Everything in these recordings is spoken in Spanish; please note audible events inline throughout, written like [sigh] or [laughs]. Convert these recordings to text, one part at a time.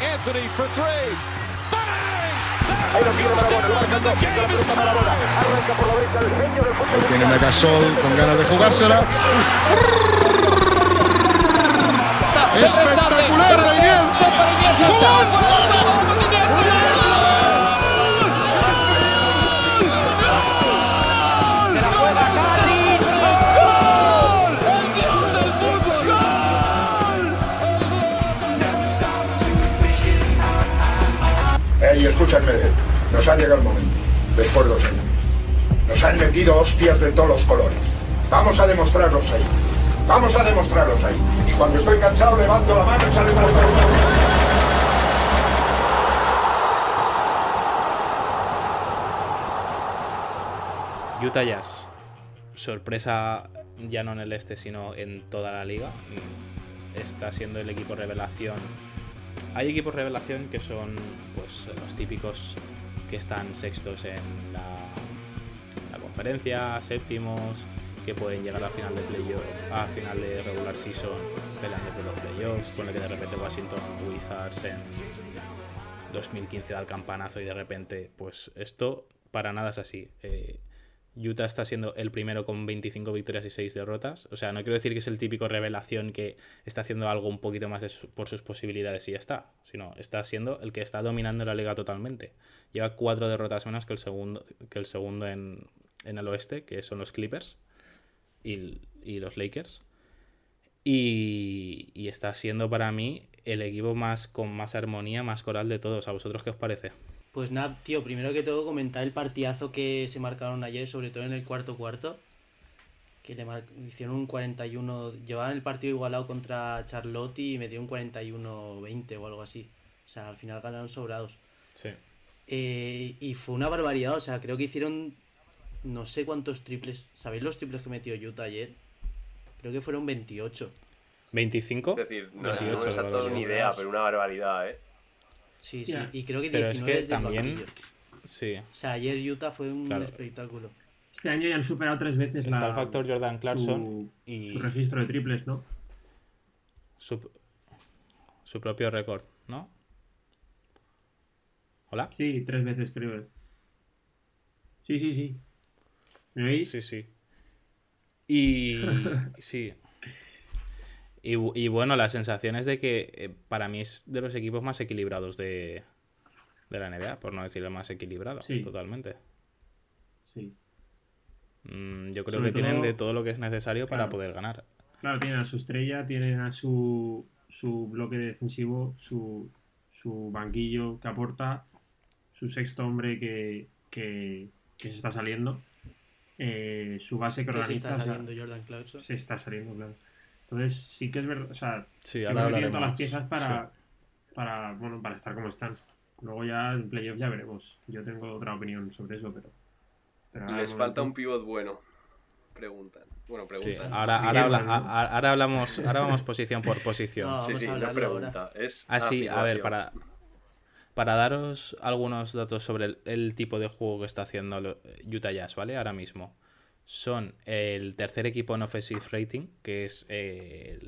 Anthony for three. Bang! Tiene Megasol con ganas de jugársela. Espectacular de Iniesta. Escúchame, nos ha llegado el momento, después de dos años. Nos han metido hostias de todos los colores. Vamos a demostrarlos ahí. Vamos a demostrarlos ahí. Y cuando estoy cansado levanto la mano y sale la Utah Jazz. Sorpresa ya no en el este, sino en toda la liga. Está siendo el equipo revelación. Hay equipos revelación que son pues los típicos que están sextos en la, conferencia, séptimos, que pueden llegar a final de playoff, a final de regular season, peleando por los playoffs, con el que de repente Washington Wizards en 2015 da el campanazo y de repente, pues esto para nada es así. Eh, Utah está siendo el primero con 25 victorias y 6 derrotas. O sea, no quiero decir que es el típico revelación que está haciendo algo un poquito más por sus posibilidades y ya está, sino está siendo el que está dominando la liga totalmente. Lleva cuatro derrotas menos que el segundo, que el segundo en, en el oeste, que son los Clippers y, y los Lakers. Y, y está siendo para mí el equipo más con más armonía, más coral de todos. ¿A vosotros qué os parece? Pues nada, tío, primero que todo comentar el partidazo que se marcaron ayer, sobre todo en el cuarto cuarto. Que le mar- hicieron un 41, llevaban el partido igualado contra Charlotte y metieron un 41-20 o algo así. O sea, al final ganaron sobrados. Sí. Eh, y fue una barbaridad, o sea, creo que hicieron no sé cuántos triples. ¿Sabéis los triples que metió Utah ayer? Creo que fueron 28. ¿25? Es decir, no, 28, no que ni idea, pero una barbaridad, ¿eh? Sí, sí, y creo que Pero es 19 que el también-. Sí. O sea, ayer Utah fue un Claro. espectáculo. Este año ya han superado tres veces Está la, el factor Jordan Clarkson su, y su registro de triples, ¿no? su, su propio récord, ¿no? ¿Hola? Sí, tres veces creo. Sí, sí, sí. ¿Me veis? Sí, sí. Y [laughs] sí. Y, y bueno, la sensación es de que eh, para mí es de los equipos más equilibrados de, de la NBA, por no decir el más equilibrado, Sí. totalmente. Sí. Mm, yo creo Sobre que tienen de todo lo que es necesario para poder ganar. Claro, tienen a su estrella, tienen a su, su bloque defensivo, su, su banquillo que aporta, su sexto hombre que, que, que se está saliendo, eh, su base que Que se organiza. está o sea, saliendo Jordan Clarkson. se está saliendo, claro. Entonces, sí que es verdad. O sea, Sí, yo ahora que todas las piezas para, para, bueno, para estar como están. Luego ya en playoff ya veremos. Yo tengo otra opinión sobre eso, pero. Les falta un pivot bueno. Preguntan. Bueno, Sí, preguntan. ahora, Sí, ahora, habla- bueno. a- a- ahora hablamos, ahora vamos posición por [laughs] posición. No, sí, sí, a no es hablarlo ahora. pregunta. Es Así, a ver, para, para daros algunos datos sobre el, el tipo de juego que está haciendo Utah Jazz, ¿vale? Ahora mismo. Son el tercer equipo en offensive rating, que es eh,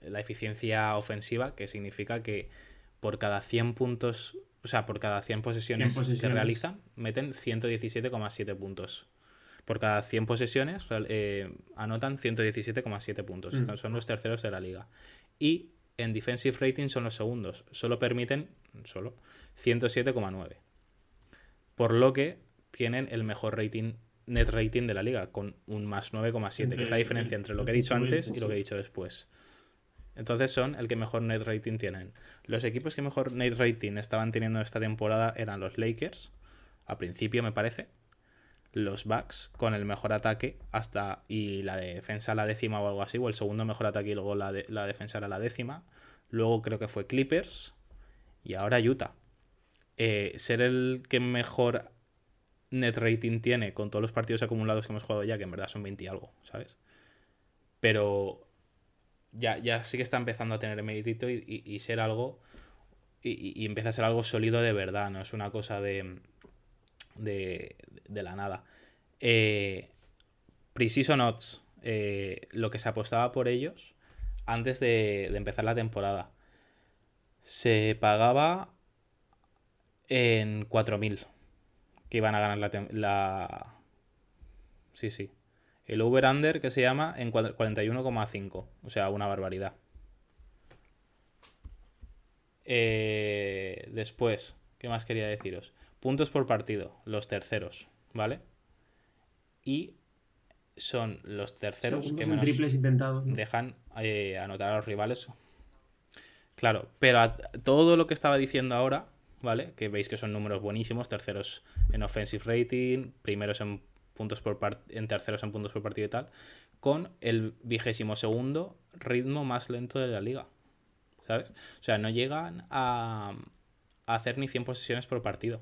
la eficiencia ofensiva, que significa que por cada 100 puntos, o sea, por cada 100 posesiones, 100 que realizan, meten 117,7 puntos. Por cada 100 posesiones eh, anotan 117,7 puntos. Mm. Son los terceros de la liga. Y en defensive rating son los segundos. Solo permiten, solo, 107,9. Por lo que tienen el mejor rating, net rating de la liga, con un más 9,7, que es la diferencia entre lo que he dicho antes y lo que he dicho después. Entonces son el que mejor net rating tienen. Los equipos que mejor net rating estaban teniendo esta temporada eran los Lakers, a principio me parece, los Bucks con el mejor ataque hasta y la defensa a la décima o algo así, o el segundo mejor ataque y luego la, de- la defensa era la décima. Luego creo que fue Clippers y ahora Utah. Eh, ser el que mejor net rating tiene con todos los partidos acumulados que hemos jugado ya, que en verdad son 20 y algo, ¿sabes? Pero ya, ya sí que está empezando a tener mérito y, y- y ser algo. Y, y- empieza a ser algo sólido de verdad, no es una cosa de. de, de la nada. Eh, Precision Odds, eh, lo que se apostaba por ellos antes de, de empezar la temporada. se pagaba en 4.000 que iban a ganar la, la... Sí, sí. El over-under que se llama en cuatro- 41,5. O sea, una barbaridad. Eh, después, ¿qué más quería deciros? Puntos por partido, los terceros, ¿vale? Y son los terceros Segundos que en menos triples intentados. ¿no? dejan eh, anotar a los rivales. Claro, pero a- todo lo que estaba diciendo ahora, ¿vale? Que veis que son números buenísimos, terceros en offensive rating, primeros en puntos por en terceros en puntos por partido y tal, con el vigésimo segundo ritmo más lento de la liga. ¿Sabes? O sea, no llegan a, hacer ni 100 posesiones por partido.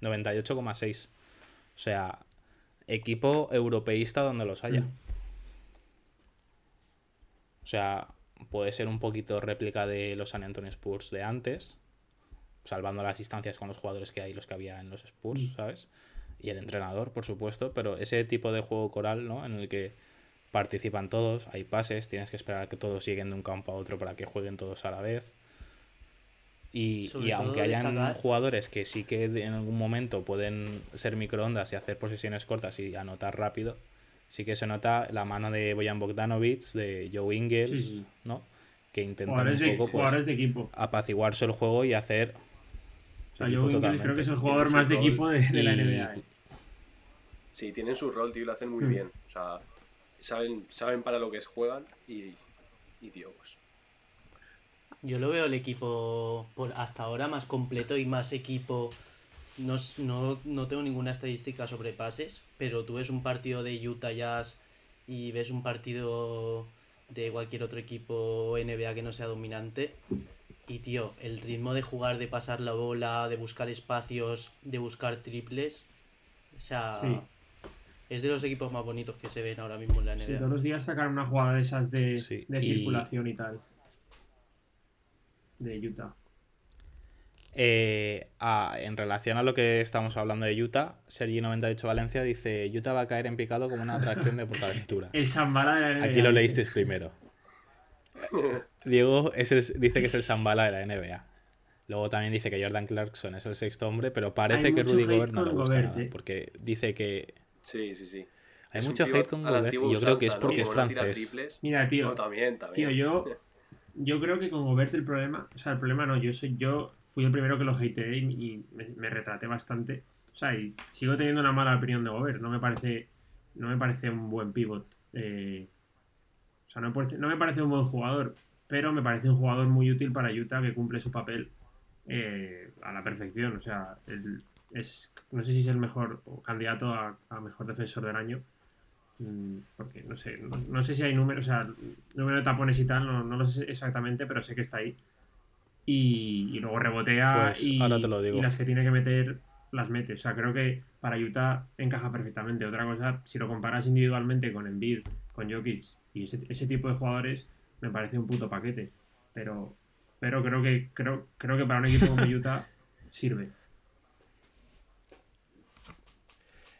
98,6. O sea, equipo europeísta donde los haya. O sea, puede ser un poquito réplica de los San Antonio Spurs de antes, salvando las distancias con los jugadores que hay, los que había en los Spurs, ¿sabes? Y el entrenador, por supuesto, pero ese tipo de juego coral, ¿no? En el que participan todos, hay pases, tienes que esperar a que todos lleguen de un campo a otro para que jueguen todos a la vez. Y, y aunque hayan destacar- jugadores que sí que en algún momento pueden ser microondas y hacer posesiones cortas y anotar rápido, sí que se nota la mano de Boyan Bogdanovic, de Joe Ingles, Sí, sí. ¿no? Que intentan un poco pues, de equipo. apaciguarse el juego y hacer O sea, equipo yo totalmente. creo que es el jugador más de equipo de, de la NBA. ¿eh? Sí, tienen su rol, tío, y lo hacen muy Mm. bien. O sea, saben, saben para lo que es juegan y, y tío, pues. Yo lo veo el equipo por hasta ahora más completo y más equipo. No, no, no tengo ninguna estadística sobre pases, pero tú ves un partido de Utah Jazz y ves un partido de cualquier otro equipo NBA que no sea dominante. Y tío, el ritmo de jugar, de pasar la bola, de buscar espacios, de buscar triples. O sea, Sí. es de los equipos más bonitos que se ven ahora mismo en la Sí, NBA. todos los días sacar una jugada de esas de, Sí, de y- circulación y tal. De Utah. Eh, ah, en relación a lo que estamos hablando de Utah, Sergi98 Valencia dice: Utah va a caer en picado como una atracción de [laughs] Portaventura. El Shambhala de la NBA. Aquí lo leísteis primero. Diego es el- dice que es el Shambhala de la NBA. Luego también dice que Jordan Clarkson es el sexto hombre, pero parece Hay que Rudy Gobert no le gusta Gobert, nada, eh. porque dice que Sí, sí, sí. hay Es mucho hate con Gobert y yo creo que es porque es francés. Mira, tío. No, también, Tío, yo, yo creo que con Gobert el problema, o sea, el problema no, yo soy, yo fui el primero que lo hateé y, y me, me retraté bastante. O sea, y sigo teniendo una mala opinión de Gobert. No me parece, no me parece un buen pivot. Eh, o sea, no me, parece, no me parece un buen jugador, pero me parece un jugador muy útil para Utah que cumple su papel eh, a la perfección. O sea, es, no sé si es el mejor candidato a, a mejor defensor del año. Mm, Porque no sé, no, no sé si hay números, o sea, número de tapones y tal, no, no lo sé exactamente, pero sé que está ahí. Y, y luego rebotea Pues, y, ahora te lo digo. y las que tiene que meter las mete. O sea, creo que para Utah encaja perfectamente. Otra cosa, si lo comparas individualmente con Embiid, con Jokic y ese, ese tipo de jugadores, me parece un puto paquete. Pero, pero creo que creo, creo que para un equipo como Utah [laughs] sirve.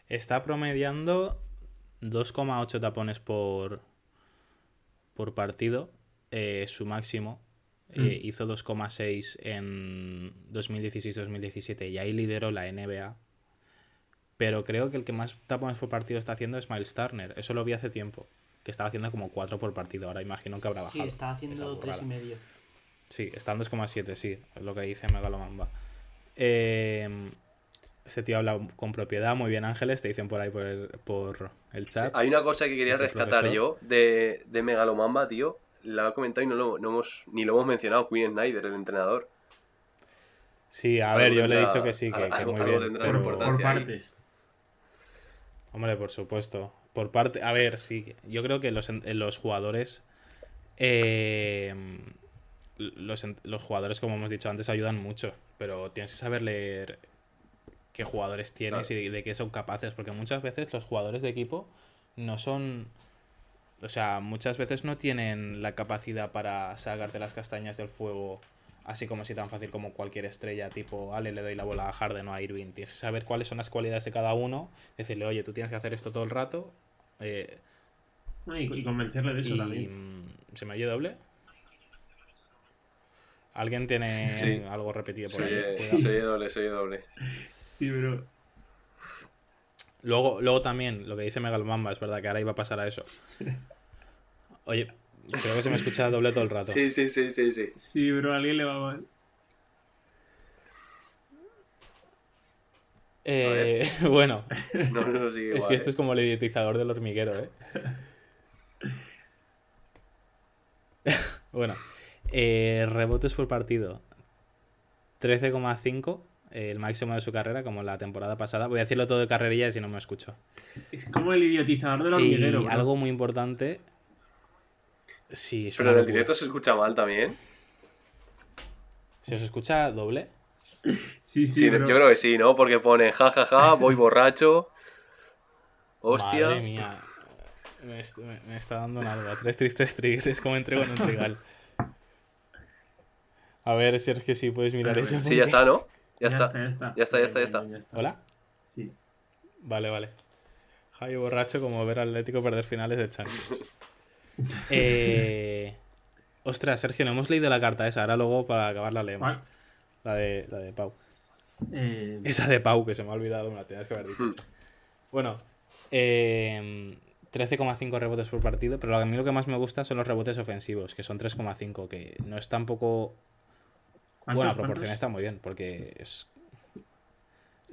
Está promediando 2,8 tapones por, por partido, eh, su máximo. Eh, Mm. hizo 2,6 en 2016-2017 y ahí lideró la NBA. Pero creo que el que más tapones por partido está haciendo es Miles Turner. Eso lo vi hace tiempo. Que estaba haciendo como 4 por partido. Ahora imagino que habrá Sí, bajado. está esa haciendo tres y burrada. medio. Sí, está en 2,7, sí, es lo que dice Megalomamba. Eh, este tío habla con propiedad, muy bien Ángeles, te dicen por ahí por el, por el Sí, chat. Hay una cosa que quería rescatar profesor. yo de, de Megalomamba, tío. La he comentado y no, lo, no hemos, ni lo hemos mencionado. Queen Snyder, el entrenador. Sí, a Algo ver, yo le he dicho que sí, que, que algo- muy algo bien. tendrá pero- importancia. Por partes. Hombre, por supuesto. Por parte, a ver, sí, yo creo que los, los jugadores, eh, los, los jugadores, como hemos dicho antes, ayudan mucho, pero tienes que saber leer qué jugadores tienes Claro. y de, de qué son capaces, porque muchas veces los jugadores de equipo no son, o sea, muchas veces no tienen la capacidad para sacarte las castañas del fuego. Así como si tan fácil como cualquier estrella, tipo, Ale, le doy la bola a Harden o a Irving. Tienes que saber cuáles son las cualidades de cada uno, decirle, oye, tú tienes que hacer esto todo el rato. eh, No, y, y convencerle de eso y también. mm, ¿Se me oye doble? Alguien tiene Sí. algo repetido por ahí. eh, Cuidado. soy doble, soy doble. Sí, pero. Luego, luego también, lo que dice Megalomamba, es verdad que ahora iba a pasar a eso. [laughs] Oye, creo que se me escucha doble todo el rato. Sí, sí, sí, sí, sí. Sí, pero a alguien le va mal. Eh, [laughs] bueno, No, no, sigue es que esto eh. es como el idiotizador del hormiguero, ¿eh? [laughs] bueno, eh, rebotes por partido. 13,5, eh, el máximo de su carrera, como la temporada pasada. Voy a decirlo todo de carrerilla y si no me escucho. Es como el idiotizador del Y hormiguero. bro. algo muy importante. Sí, es Pero una en el locura. directo se escucha mal también. ¿Se os escucha doble? Sí, sí, yo creo que sí, ¿no? Porque pone jajaja, voy borracho. Hostia. Madre mía. Me, est- me- me está dando un algo. Tres tristes triggers como entrego en un trigal. A ver, Sergio, si puedes mirar eso. Sí, ya está, ¿no? Ya, está. ya está. Ya está, ya está, ya ¿Hola? Sí. Vale, vale. Javi borracho como ver al Atlético perder finales de Champions. [laughs] [laughs] Eh... Ostras, Sergio, no hemos leído la carta esa. Ahora luego para acabar la leemos. ¿Cuál? La de, la de Pau. Eh, Esa de Pau, que se me ha olvidado, me la tenías que haber dicho. Hmm. Bueno, eh, 13,5 rebotes por partido, pero a mí lo que más me gusta son los rebotes ofensivos, que son 3,5, que no es tampoco... ¿cuántos, Bueno, la cuántos? proporción está muy bien, porque es...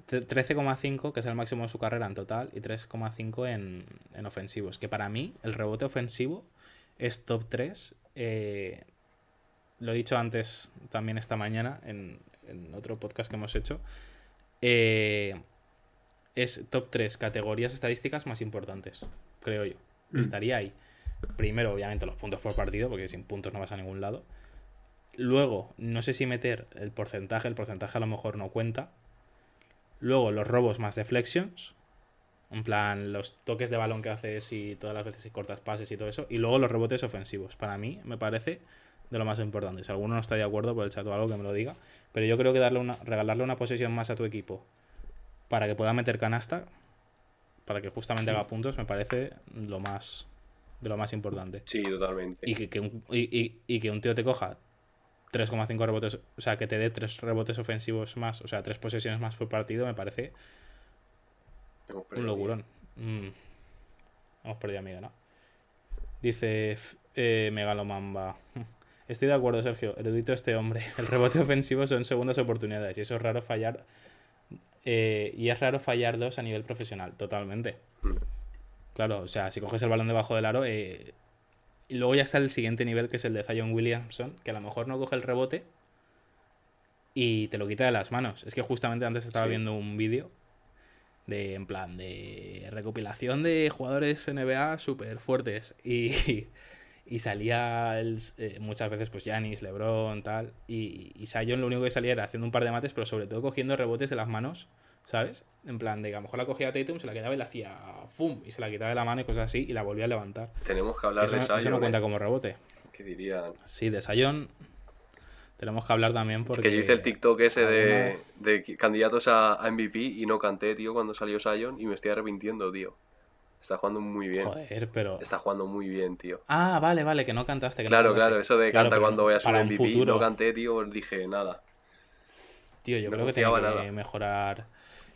tre- 13,5, que es el máximo de su carrera en total, y 3,5 en, en ofensivos. Que para mí, el rebote ofensivo es top 3. eh, lo he dicho antes, también esta mañana, en, en otro podcast que hemos hecho. eh, es top 3 categorías estadísticas más importantes, creo yo. Mm. Estaría ahí. Primero, obviamente, los puntos por partido, porque sin puntos no vas a ningún lado. Luego, no sé si meter el porcentaje, el porcentaje a lo mejor no cuenta. Luego, los robos más deflections. En plan, los toques de balón que haces y todas las veces que cortas pases y todo eso. Y luego los rebotes ofensivos. Para mí, me parece de lo más importante. Si alguno no está de acuerdo por el chat o algo, que me lo diga. Pero yo creo que darle una, regalarle una posesión más a tu equipo para que pueda meter canasta, para que justamente haga puntos, me parece lo más de lo más importante. Sí, totalmente. Y que, que un, y, y- y que un tío te coja 3,5 rebotes, o sea, que te dé 3 rebotes ofensivos más, o sea, 3 posesiones más por partido, me parece un locurón. Mm. Hemos perdido amiga, ¿no? Dice eh, Megalomamba. [laughs] Estoy de acuerdo, Sergio. Erudito este hombre. [laughs] El rebote ofensivo son segundas oportunidades. Y eso es raro fallar. eh, y es raro fallar dos a nivel profesional. Totalmente. Mm. Claro, o sea, si coges el balón debajo del aro. eh, y luego ya está el siguiente nivel, que es el de Zion Williamson, que a lo mejor no coge el rebote y te lo quita de las manos. Es que justamente antes estaba Sí. viendo un vídeo de en plan de recopilación de jugadores NBA súper fuertes y, [laughs] y salía el- eh, muchas veces pues Giannis, LeBron, tal y, y Zion lo único que salía era haciendo un par de mates pero sobre todo cogiendo rebotes de las manos ¿sabes? En plan de que a lo mejor la cogía Tatum, se la quedaba y la hacía ¡fum! y se la quitaba de la mano y cosas así y la volvía a levantar. Tenemos que hablar Eso, de no- eso no ¿eh? cuenta como rebote. Que dirían. Sí, de Zion tenemos que hablar también porque... Que yo hice el TikTok ese de, candidatos a, MVP y no canté, tío, cuando salió Zion y me estoy arrepintiendo, tío. Está jugando muy bien. Joder, pero... Está jugando muy bien, tío. Ah, vale, vale, que no cantaste. que no Claro, cantaste. claro, eso de canta cuando vayas a un MVP, futuro. no canté, tío, dije nada. Tío, yo No creo que confiaba que nada. mejorar.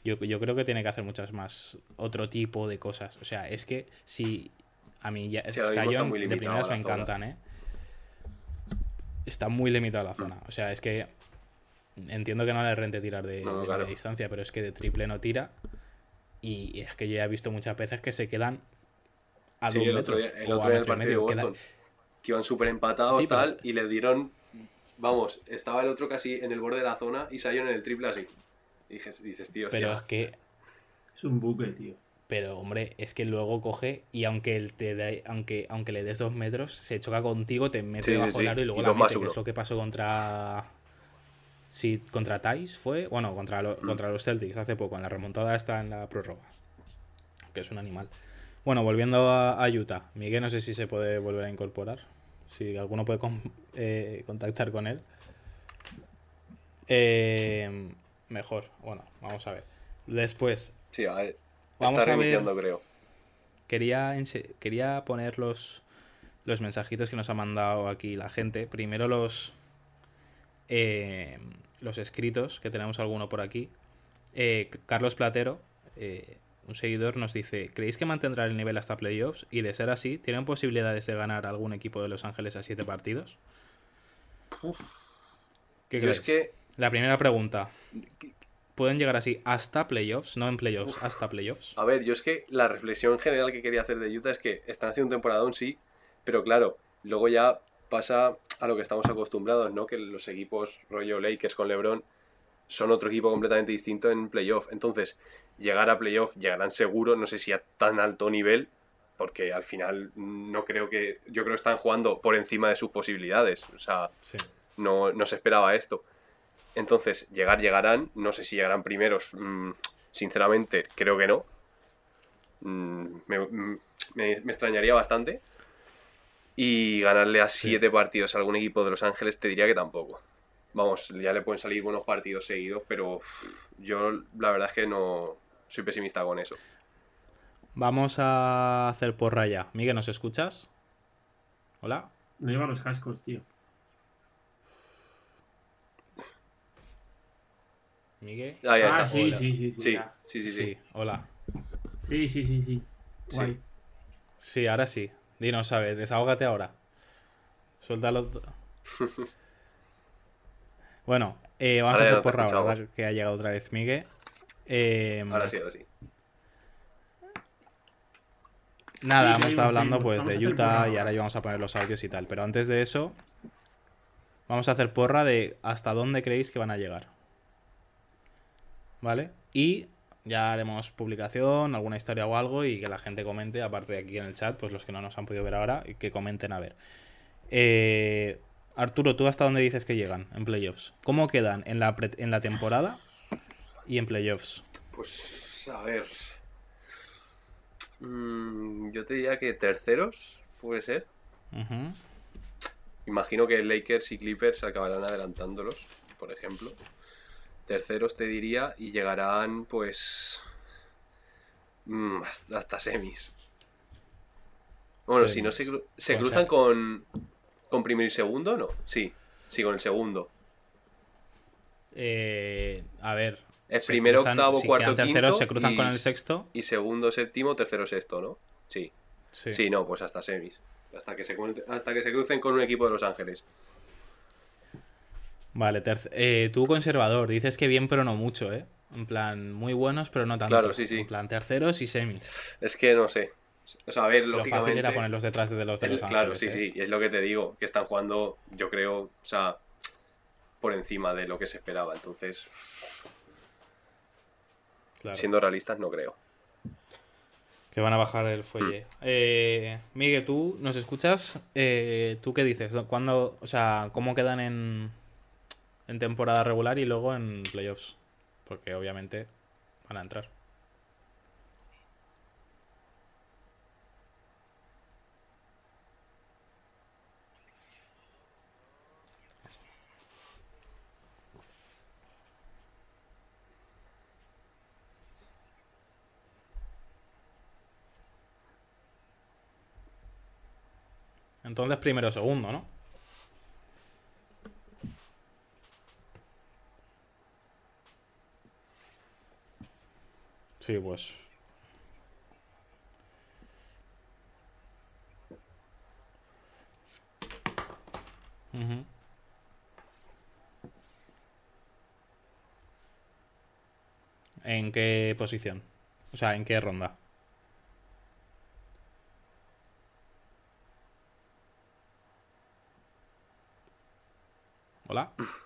Yo, yo creo que tiene que hacer muchas más. Otro tipo de cosas. O sea, es que si. A mí ya. Sí, Zion muy de primeras me zona. encantan, ¿eh? Está muy limitada la zona. O sea, es que. Entiendo que no le rente tirar de, No, de claro. distancia, pero es que de triple no tira. Y es que yo ya he visto muchas veces que se quedan. A Sí, dos el otro día, el otro día en el metro y partido de queda- Boston. Que iban súper empatados, Sí, pero- tal, y le dieron. Vamos, estaba el otro casi en el borde de la zona y Zion en el triple así. Dices, dices tío, hostia. Pero es que Es un buque, tío. Pero, hombre, es que luego coge y aunque él te dé- aunque, aunque le des dos metros, se choca contigo, te mete Sí, sí. del aro y luego Y la mete, que es lo que pasó contra. Sí, contra Thais fue. Bueno, contra, lo- Mm. contra los Celtics hace poco, en la remontada está en la prórroga. Que es un animal. Bueno, volviendo a, a Utah. Miguel, no sé si se puede volver a incorporar. Si alguno puede con- eh, contactar con él. Eh, mejor. Bueno, vamos a ver. Después, Sí, a ver, Vamos está a ver- reiniciando, creo. quería, quería poner los, los mensajitos que nos ha mandado aquí la gente. Primero los, eh, los escritos, que tenemos alguno por aquí. Eh, Carlos Platero, eh, un seguidor, nos dice: ¿Creéis que mantendrá el nivel hasta playoffs? Y de ser así, ¿tienen posibilidades de ganar algún equipo de Los Ángeles a siete partidos? ¿Qué Yo crees? es que La primera pregunta. ¿Pueden llegar así hasta playoffs? No en playoffs, hasta playoffs. A ver, yo es que la reflexión general que quería hacer de Utah es que están haciendo un temporadón, sí, pero claro, luego ya pasa a lo que estamos acostumbrados, ¿no? Que los equipos rollo Lakers con LeBron son otro equipo completamente distinto en playoff. Entonces, llegar a playoff llegarán seguro, no sé si a tan alto nivel, porque al final no creo que. Yo creo que están jugando por encima de sus posibilidades. O sea, Sí. no, no se esperaba esto. Entonces, llegar llegarán, no sé si llegarán primeros, mm, sinceramente creo que no. Mm, me, mm, me- me extrañaría bastante. Y ganarle a siete partidos a algún equipo de Los Ángeles te diría que tampoco. Vamos, ya le pueden salir buenos partidos seguidos, pero uff, yo la verdad es que no soy pesimista con eso. Vamos a hacer porra ya. Miguel, ¿nos escuchas? Hola. No lleva los cascos, tío. Miguel. Ah, ya ah, está. sí, sí, sí, sí. Sí, ya. sí, sí, sí. Sí, hola. Sí, sí, sí, sí. Sí. Guay. Sí, ahora sí. Dinos, ¿sabes? Desahógate ahora. Suéltalo. [laughs] bueno, eh, vamos Ahora a ya hacer porra ahora, ahora que ha llegado otra vez Miguel. Eh, Ahora sí, ahora sí. Nada, Sí, hemos estado hablando pues Vamos de Utah y ahora. ahora íbamos a poner los audios y tal. Pero antes de eso, vamos a hacer porra de hasta dónde creéis que van a llegar. ¿Vale? Y ya haremos publicación, alguna historia o algo y que la gente comente, aparte de aquí en el chat, pues los que no nos han podido ver ahora, y que comenten a ver. Eh, Arturo, ¿tú hasta dónde dices que llegan en playoffs? ¿Cómo quedan en la, pre- en la temporada y en playoffs? Pues, a ver. Mm, yo te diría que terceros, puede ser. Imagino que Lakers y Clippers acabarán adelantándolos, por ejemplo. Terceros te diría y llegarán pues mm, hasta, hasta semis. Bueno, si no se, se cruzan con, con primero y segundo, ¿no? Sí, sí, con el segundo. Eh, a ver. Es se primero, cruzan- octavo, si cuarto, quedan terceros, quinto se cruzan y- con el sexto. Y segundo, séptimo, tercero, sexto, ¿no? Sí. Sí. Sí, no, pues hasta semis. Hasta que se, hasta que se crucen con un equipo de Los Ángeles. Vale, eh, tú conservador, dices que bien, pero no mucho, ¿eh? En plan, muy buenos, pero no tanto. Claro, sí, sí. En plan, terceros y semis. Es que no sé. O sea, a ver, Lo fácil lógicamente. era ponerlos detrás de los de Es- los claro, Ángeles, sí, ¿eh? sí, y es lo que te digo, que están jugando, yo creo, o sea, por encima de lo que se esperaba. Entonces, Claro. siendo realistas, no creo. Que van a bajar el fuelle. Hmm. Eh, Miguel, ¿tú nos escuchas? Eh, ¿Tú qué dices? ¿Cuándo, o sea, cómo quedan en, en temporada regular y luego en playoffs? Porque obviamente van a entrar. Entonces primero segundo, ¿no? Sí, pues. ¿En qué posición? O sea, ¿en qué ronda? Hola. [laughs]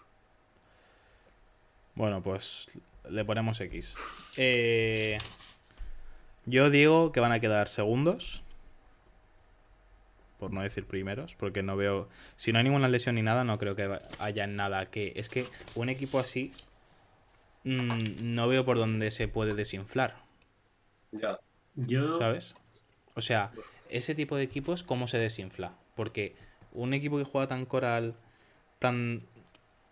Bueno, pues le ponemos X. [laughs] Eh, yo digo que van a quedar segundos. Por no decir primeros, porque no veo. Si no hay ninguna lesión ni nada, no creo que haya nada que. Es que un equipo así. mm, no veo por dónde se puede desinflar. Ya. Yo. ¿Sabes? O sea, ese tipo de equipos, ¿cómo se desinfla? Porque un equipo que juega tan coral, tan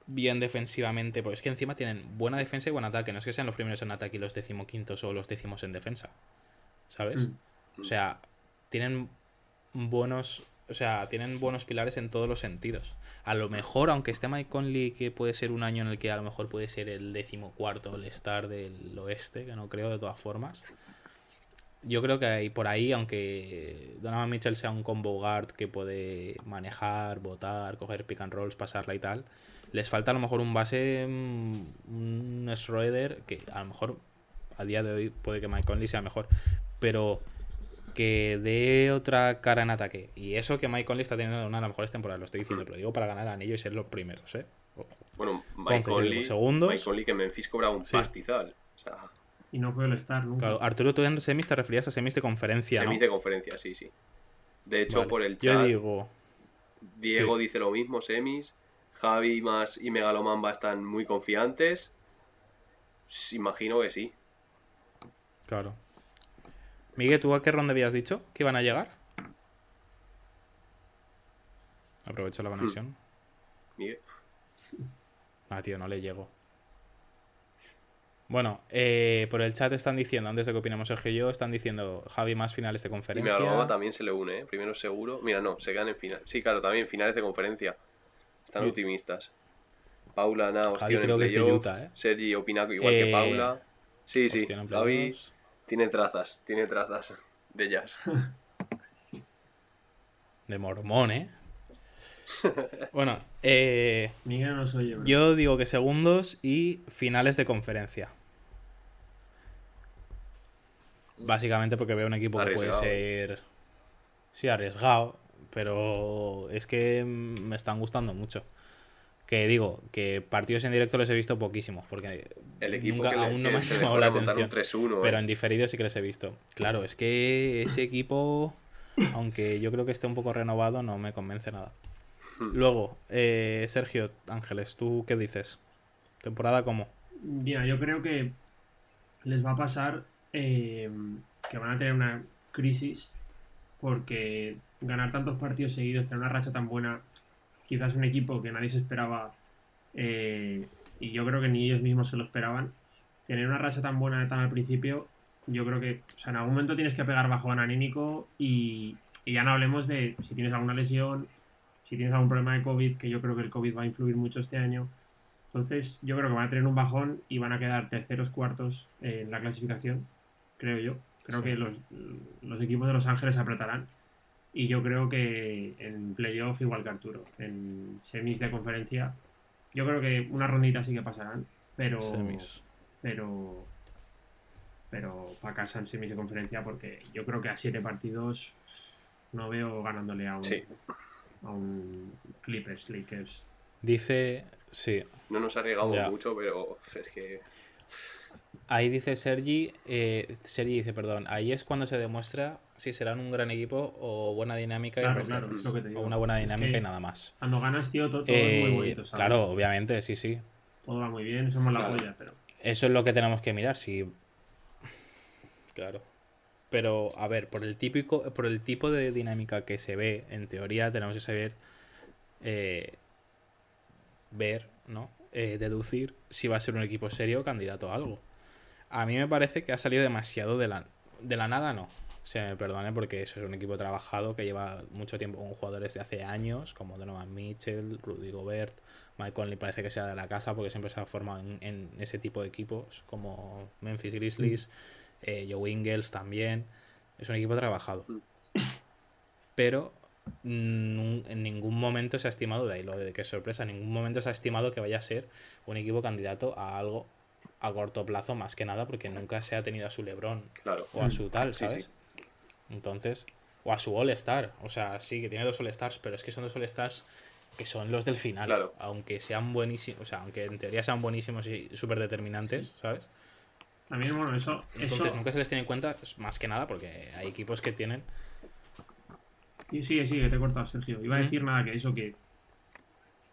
bien defensivamente, porque es que encima tienen buena defensa y buen ataque, no es que sean los primeros en ataque y los decimoquintos o los décimos en defensa. ¿Sabes? Mm. O sea, tienen buenos O sea, tienen buenos pilares en todos los sentidos. A lo mejor, aunque esté Mike Conley, que puede ser un año en el que a lo mejor puede ser el decimocuarto All-Star del oeste, que no creo de todas formas. Yo creo que hay por ahí, aunque Donovan Mitchell sea un combo guard que puede manejar, botar, coger pick and rolls, pasarla y tal, les falta a lo mejor un base, mm, un Schroeder, que a lo mejor a día de hoy puede que Mike Conley sea mejor, pero que dé otra cara en ataque. Y eso que Mike Conley está teniendo una de las mejores temporadas, lo estoy diciendo, pero digo para ganar el anillo y ser los primeros, ¿eh? Ojo. Bueno, Mike Conley, digo, segundos. Mike Conley que Memphis cobra un Sí. pastizal. O sea, Y no fue el estar nunca. Claro, Arturo, tú en semis te referías a semis de conferencia, ¿no? semis de conferencia, sí, sí. De hecho, Vale. por el Yo chat, digo, Diego sí. dice lo mismo, semis. Javi más y Megalomamba están muy confiantes. Imagino que sí. claro. Miguel, ¿tú a qué ronda habías dicho que iban a llegar? Aprovecho la conexión. Miguel. Ah, tío, no le llego. Bueno, eh, por el chat están diciendo, antes de que opinemos Sergio y yo, están diciendo Javi más finales de Y conferencia. Megalomamba también se le une, ¿eh? Primero seguro. Mira, no, se quedan en final. Sí, claro, también finales de conferencia. Están Sí. optimistas. Paula, nada, hostia, en creo que es de. Utah, ¿eh? Sergi opina igual Eh, que Paula. Sí, sí. Hostia, Javi tiene trazas, tiene trazas de ellas. [laughs] De mormón, ¿eh? [laughs] bueno, eh, Miguel no soy yo. yo digo que segundos y finales de conferencia. Básicamente porque veo un equipo que puede ser. Sí, arriesgado. Pero es que me están gustando mucho. Que digo, que partidos en directo les he visto poquísimos. Porque El equipo nunca- que, le- aún no que me ha llamado la un atención. 3-1. Pero ¿eh? en diferido sí que les he visto. Claro, es que ese equipo, aunque yo creo que esté un poco renovado, no me convence nada. Hmm. Luego, eh, Sergio Ángeles, ¿tú qué dices? ¿Temporada cómo? Mira, yo creo que les va a pasar eh, que van a tener una crisis porque ganar tantos partidos seguidos, tener una racha tan buena, quizás un equipo que nadie se esperaba eh, y yo creo que ni ellos mismos se lo esperaban, tener una racha tan buena tan al principio, yo creo que o sea, en algún momento tienes que pegar bajón anímico y, y ya no hablemos de si tienes alguna lesión, si tienes algún problema de COVID, que yo creo que el COVID va a influir mucho este año. Entonces, yo creo que van a tener un bajón y van a quedar terceros, cuartos en la clasificación, creo yo. Creo Sí. que los, los equipos de Los Ángeles apretarán. Y yo creo que en playoff igual que Arturo. En semis de conferencia, yo creo que una rondita sí que pasarán, pero. Semis. Pero. Pero para casa en semis de conferencia, porque yo creo que a siete partidos no veo ganándole a un, Sí. a un Clippers, Lakers. Dice, sí, No nos arriesgamos mucho, pero es que. Ahí dice Sergi, eh, Sergi dice, perdón, ahí es cuando se demuestra si serán un gran equipo o buena dinámica y Claro, restan- claro, es lo que te digo. o una buena Es dinámica que y nada más. Cuando ganas, tío, todo, todo Eh, es muy bonito, ¿sabes? claro, obviamente, sí, sí. Todo va muy bien, somos la polla, pero. Eso es lo que tenemos que mirar, si. Claro. Pero, a ver, por el típico, por el tipo de dinámica que se ve, en teoría, tenemos que saber eh, ver, ¿no? Eh, deducir si va a ser un equipo serio o candidato a algo. A mí me parece que ha salido demasiado de la, de la nada, no. Se me perdone porque eso es un equipo trabajado que lleva mucho tiempo con jugadores de hace años, como Donovan Mitchell, Rudy Gobert, Mike Conley parece que sea de la casa porque siempre se ha formado en, en ese tipo de equipos, como Memphis Grizzlies, eh, Joe Ingles también. Es un equipo trabajado. Pero en ningún momento se ha estimado, de ahí lo de que es sorpresa, en ningún momento se ha estimado que vaya a ser un equipo candidato a algo a corto plazo, más que nada, porque nunca se ha tenido a su Lebron Claro. o a su tal, Sí, ¿sabes? sí. Entonces, o a su All-Star. O sea, sí, que tiene dos All-Stars, pero es que son dos All-Stars que son los del final. Claro. Aunque sean buenísimos, o sea, aunque en teoría sean buenísimos y súper determinantes, ¿sabes? También, bueno, eso. Entonces, eso nunca se les tiene en cuenta, pues, más que nada, porque hay equipos que tienen. Sí, sigue, sigue, te he cortado, Sergio. Iba a decir nada que eso que.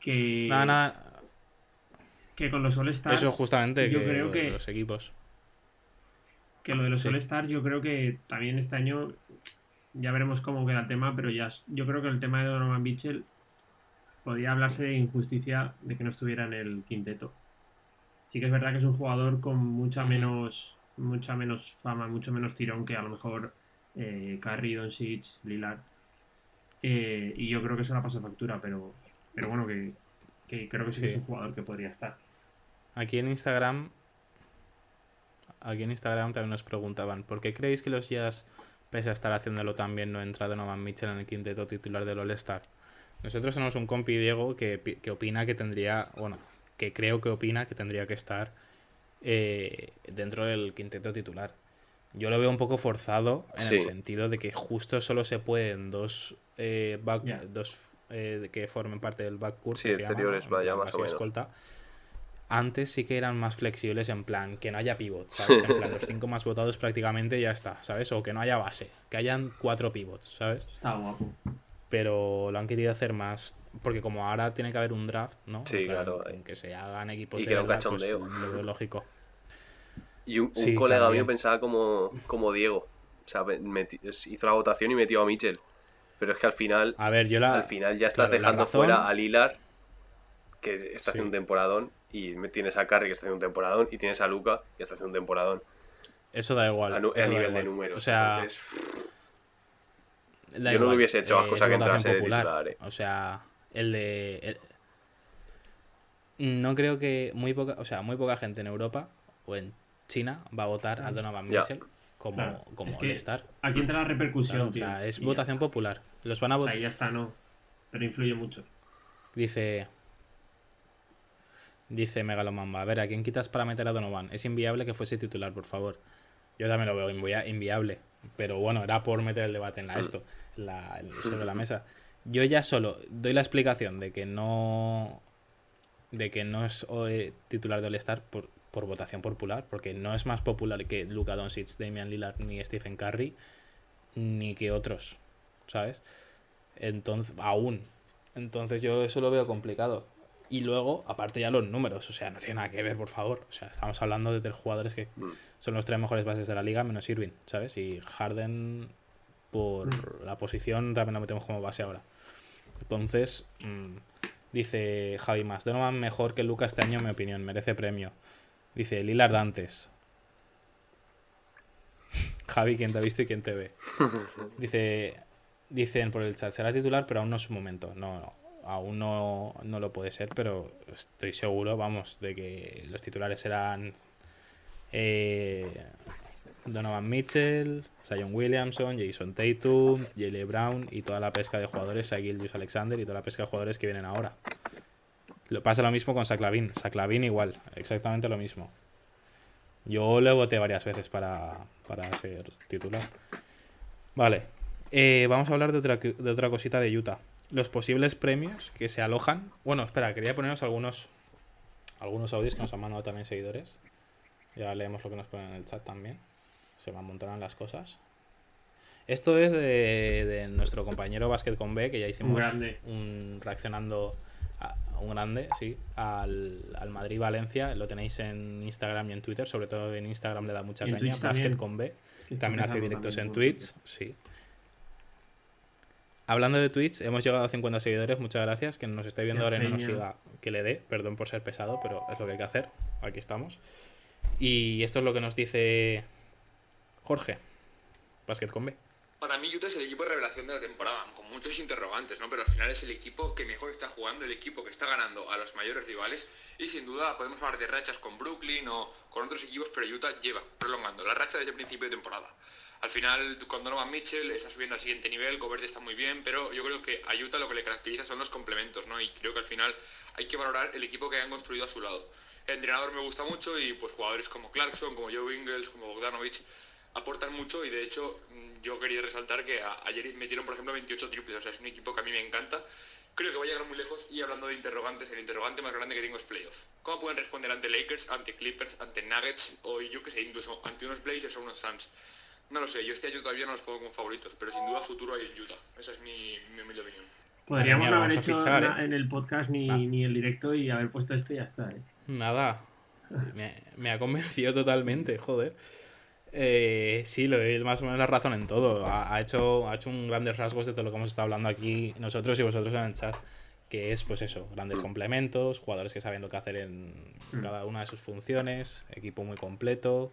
Que, Nada, nada. Que con los All-Stars. Eso justamente, yo que, creo lo que- los equipos. Que lo de los Sí. All-Stars, yo creo que también este año. Ya veremos cómo queda el tema, pero ya. Yo creo que el tema de Donovan Mitchell. Podía hablarse de injusticia de que no estuviera en el quinteto. Sí que es verdad que es un jugador con mucha menos. Mucha menos fama, mucho menos tirón que a lo mejor eh, Curry, Doncic, Lillard. Eh, y yo creo que eso la pasa factura, pero, pero bueno, que, que creo que sí, que es un jugador que podría estar. Aquí en Instagram. Aquí en Instagram también nos preguntaban: ¿por qué creéis que los Jazz, pese a estar haciéndolo tan bien, no entra Donovan Mitchell en el quinteto titular del All-Star? Nosotros tenemos un compi Diego que, que opina que tendría. Bueno, que creo que opina que tendría que estar eh, dentro del quinteto titular. Yo lo veo un poco forzado en el sentido de que justo solo se pueden dos, eh, back- dos eh, que formen parte del backcourt. Sí, que se llama, exteriores, en vaya, más o menos. escolta. Antes sí que eran más flexibles en plan que no haya pivots, ¿sabes? En plan, los cinco más votados prácticamente ya está, ¿sabes? O que no haya base, que hayan cuatro pivots, ¿sabes? Está guapo. Pero lo han querido hacer más. Porque como ahora tiene que haber un draft, ¿no? Sí, claro, en que se hagan equipos Y de que era un pues, cachondeo. lo veo lógico. Y un, un Sí, colega también. mío pensaba como, como Diego. O sea, hizo la votación y metió a Mitchell. Pero es que al final, A ver, yo la. al final ya estás claro, dejando razón- fuera a Lilar, que está haciendo Sí. un temporadón. Y tienes a Curry, que está haciendo un temporadón. Y tienes a Luca, que está haciendo un temporadón. Eso da igual. A, nu- a nivel de igual. números. O sea, Entonces, yo no igual. le hubiese hecho más Eh, cosa es que entrase de popular. titular, eh. O sea, el de. el- No creo que muy poca, o sea, muy poca gente en Europa o en China va a votar a Donovan Ya. Mitchell como, Claro, como es que All-Star. Aquí entra la repercusión, Claro, o tío. sea, es Y votación popular. Los van a votar. Ahí ya está, no. Pero influye mucho. Dice. Dice Megalomamba. A ver, ¿a quién quitas para meter a Donovan? Es inviable que fuese titular, por favor. Yo también lo veo invia- inviable. Pero bueno, era por meter el debate en la esto, la, el- sobre la mesa. Yo ya solo doy la explicación de que no. De que no es eh, titular de All-Star por, por votación popular, porque no es más popular que Luka Doncic, Damian Lillard ni Stephen Curry, ni que otros, ¿sabes? Entonces, aún. Entonces yo eso lo veo complicado. Y luego, aparte ya los números, o sea, no tiene nada que ver, por favor. O sea, estamos hablando de tres jugadores que Mm. son los tres mejores bases de la liga, menos Irving, ¿sabes? Y Harden, por la posición, también lo metemos como base ahora. Entonces, mm, dice Javi Más, Donovan mejor que Luca este año, en mi opinión, merece premio. Dice Lillard antes. [laughs] Javi, ¿quién te ha visto y quién te ve? [laughs] Dice, dicen por el chat, será titular, pero aún no es su momento. No, no, aún no, no lo puede ser, pero estoy seguro, vamos, de que los titulares serán eh, Donovan Mitchell, Zion Williamson, Jason Tatum, Jalen Brown y toda la pesca de jugadores, Gildius Alexander y toda la pesca de jugadores que vienen ahora. Lo pasa lo mismo con Saclavin. Saclavin igual, exactamente lo mismo. Yo le voté varias veces para, para ser titular. Vale. eh, vamos a hablar de otra, de otra cosita de Utah. Los posibles premios que se alojan. Bueno, espera, quería poneros algunos, algunos audios que nos han mandado también seguidores. Ya leemos lo que nos ponen en el chat también. Se me amontonan las cosas. Esto es de, de nuestro compañero Basket con B, que ya hicimos Un grande. un reaccionando a, un grande, sí, al, al Madrid-Valencia. Lo tenéis en Instagram y en Twitter, sobre todo en Instagram le da mucha caña. Basket también. con B. También hace directos también en Twitch, sí. Hablando de Twitch, hemos llegado a 50 seguidores, muchas gracias. Quien nos esté viendo ahora y no nos siga, que le dé. Perdón por ser pesado, pero es lo que hay que hacer. Aquí estamos. Y esto es lo que nos dice Jorge. Basket con B. Para mí Utah es el equipo de revelación de la temporada, con muchos interrogantes, ¿no? Pero al final es el equipo que mejor está jugando, el equipo que está ganando a los mayores rivales y sin duda podemos hablar de rachas con Brooklyn o con otros equipos, pero Utah lleva prolongando la racha desde el principio de temporada. Al final, con Donovan Mitchell está subiendo al siguiente nivel, Gobert está muy bien, pero yo creo que a lo que le caracteriza son los complementos, ¿no? Y creo que al final hay que valorar el equipo que han construido a su lado. El entrenador me gusta mucho y pues jugadores como Clarkson, como Joe Ingles, como Bogdanovich aportan mucho y de hecho mm, yo quería resaltar que a- ayer metieron por ejemplo 28 triples, o sea, es un equipo que a mí me encanta. Creo que va a llegar muy lejos y hablando de interrogantes, el interrogante más grande que tengo es playoff. ¿Cómo pueden responder ante Lakers, ante Clippers, ante Nuggets o yo que sé, incluso ante unos Blazers o unos Suns? No lo sé, yo este año todavía no los pongo como favoritos, pero sin duda futuro hay en Utah. Esa es mi, mi humilde opinión. Podríamos no haber hecho fichar, ¿eh? en el podcast ni, Ah. ni el directo y haber puesto este y ya está, ¿eh? Nada. Me, me ha convencido [laughs] totalmente, joder. Eh, sí, le doy más o menos la razón en todo. Ha, ha hecho, ha hecho un grandes rasgos de todo lo que hemos estado hablando aquí nosotros y vosotros en el chat. Que es, pues eso, grandes complementos, jugadores que saben lo que hacer en Mm. cada una de sus funciones, equipo muy completo.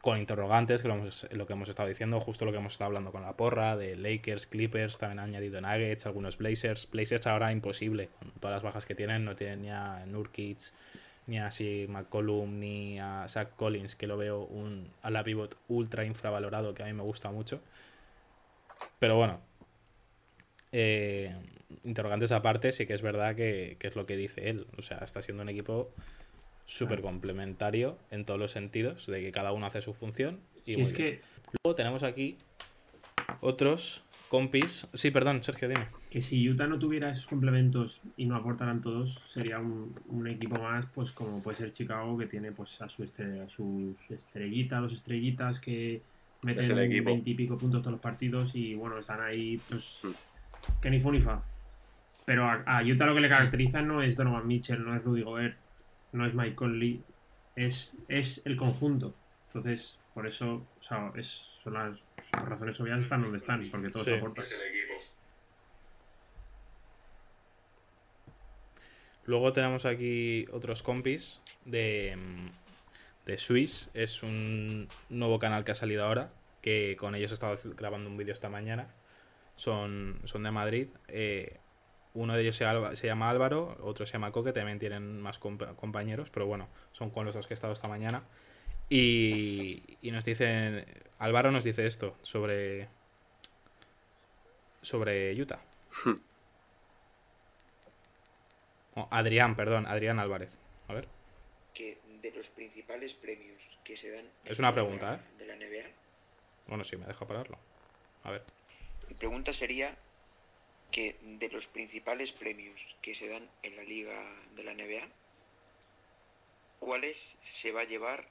Con interrogantes, que lo, hemos- lo que hemos estado diciendo, justo lo que hemos estado hablando con la porra, de Lakers, Clippers, también ha añadido Nuggets, algunos Blazers. Blazers ahora imposible, con todas las bajas que tienen, no tienen ni a Nurkic, ni a si McCollum, ni a Zach Collins, que lo veo un ala pivot ultra infravalorado, que a mí me gusta mucho. Pero bueno, eh, interrogantes aparte, sí que es verdad que, que es lo que dice él. O sea, está siendo un equipo súper complementario en todos los sentidos, de que cada uno hace su función. Y es que, Luego tenemos aquí otros compis. Sí, perdón, Sergio, dime. que si Utah no tuviera esos complementos y no aportaran todos, sería un, un equipo más, pues como puede ser Chicago, que tiene pues a su estrella, a sus estrellitas, los estrellitas que meten Es el equipo. 20 y pico puntos todos los partidos y bueno, están ahí pues que ni fu ni fa. Pero a, a Utah lo que le caracteriza no es Donovan Mitchell, no es Rudy Gobert, no es Mike Conley, es, es el conjunto. Entonces, por eso, o sea, es, son las, las razones obvias están donde están, porque todos Sí. aportan. Luego tenemos aquí otros compis de, de Swiss. Es un nuevo canal que ha salido ahora. Que con ellos he estado grabando un vídeo esta mañana. Son, son de Madrid. Eh, uno de ellos se, Alba- se llama Álvaro, otro se llama Coque. También tienen más compa- compañeros. Pero bueno, son con los dos que he estado esta mañana. Y, y nos dicen. Álvaro nos dice esto sobre. Sobre Utah. Oh, Adrián, perdón, Adrián Álvarez. A ver. que de los principales premios que se dan Es una la- pregunta, ¿eh? de la NBA, Bueno, sí, me deja pararlo. A ver. mi pregunta sería que de los principales premios que se dan en la liga de la NBA, ¿cuáles se va a llevar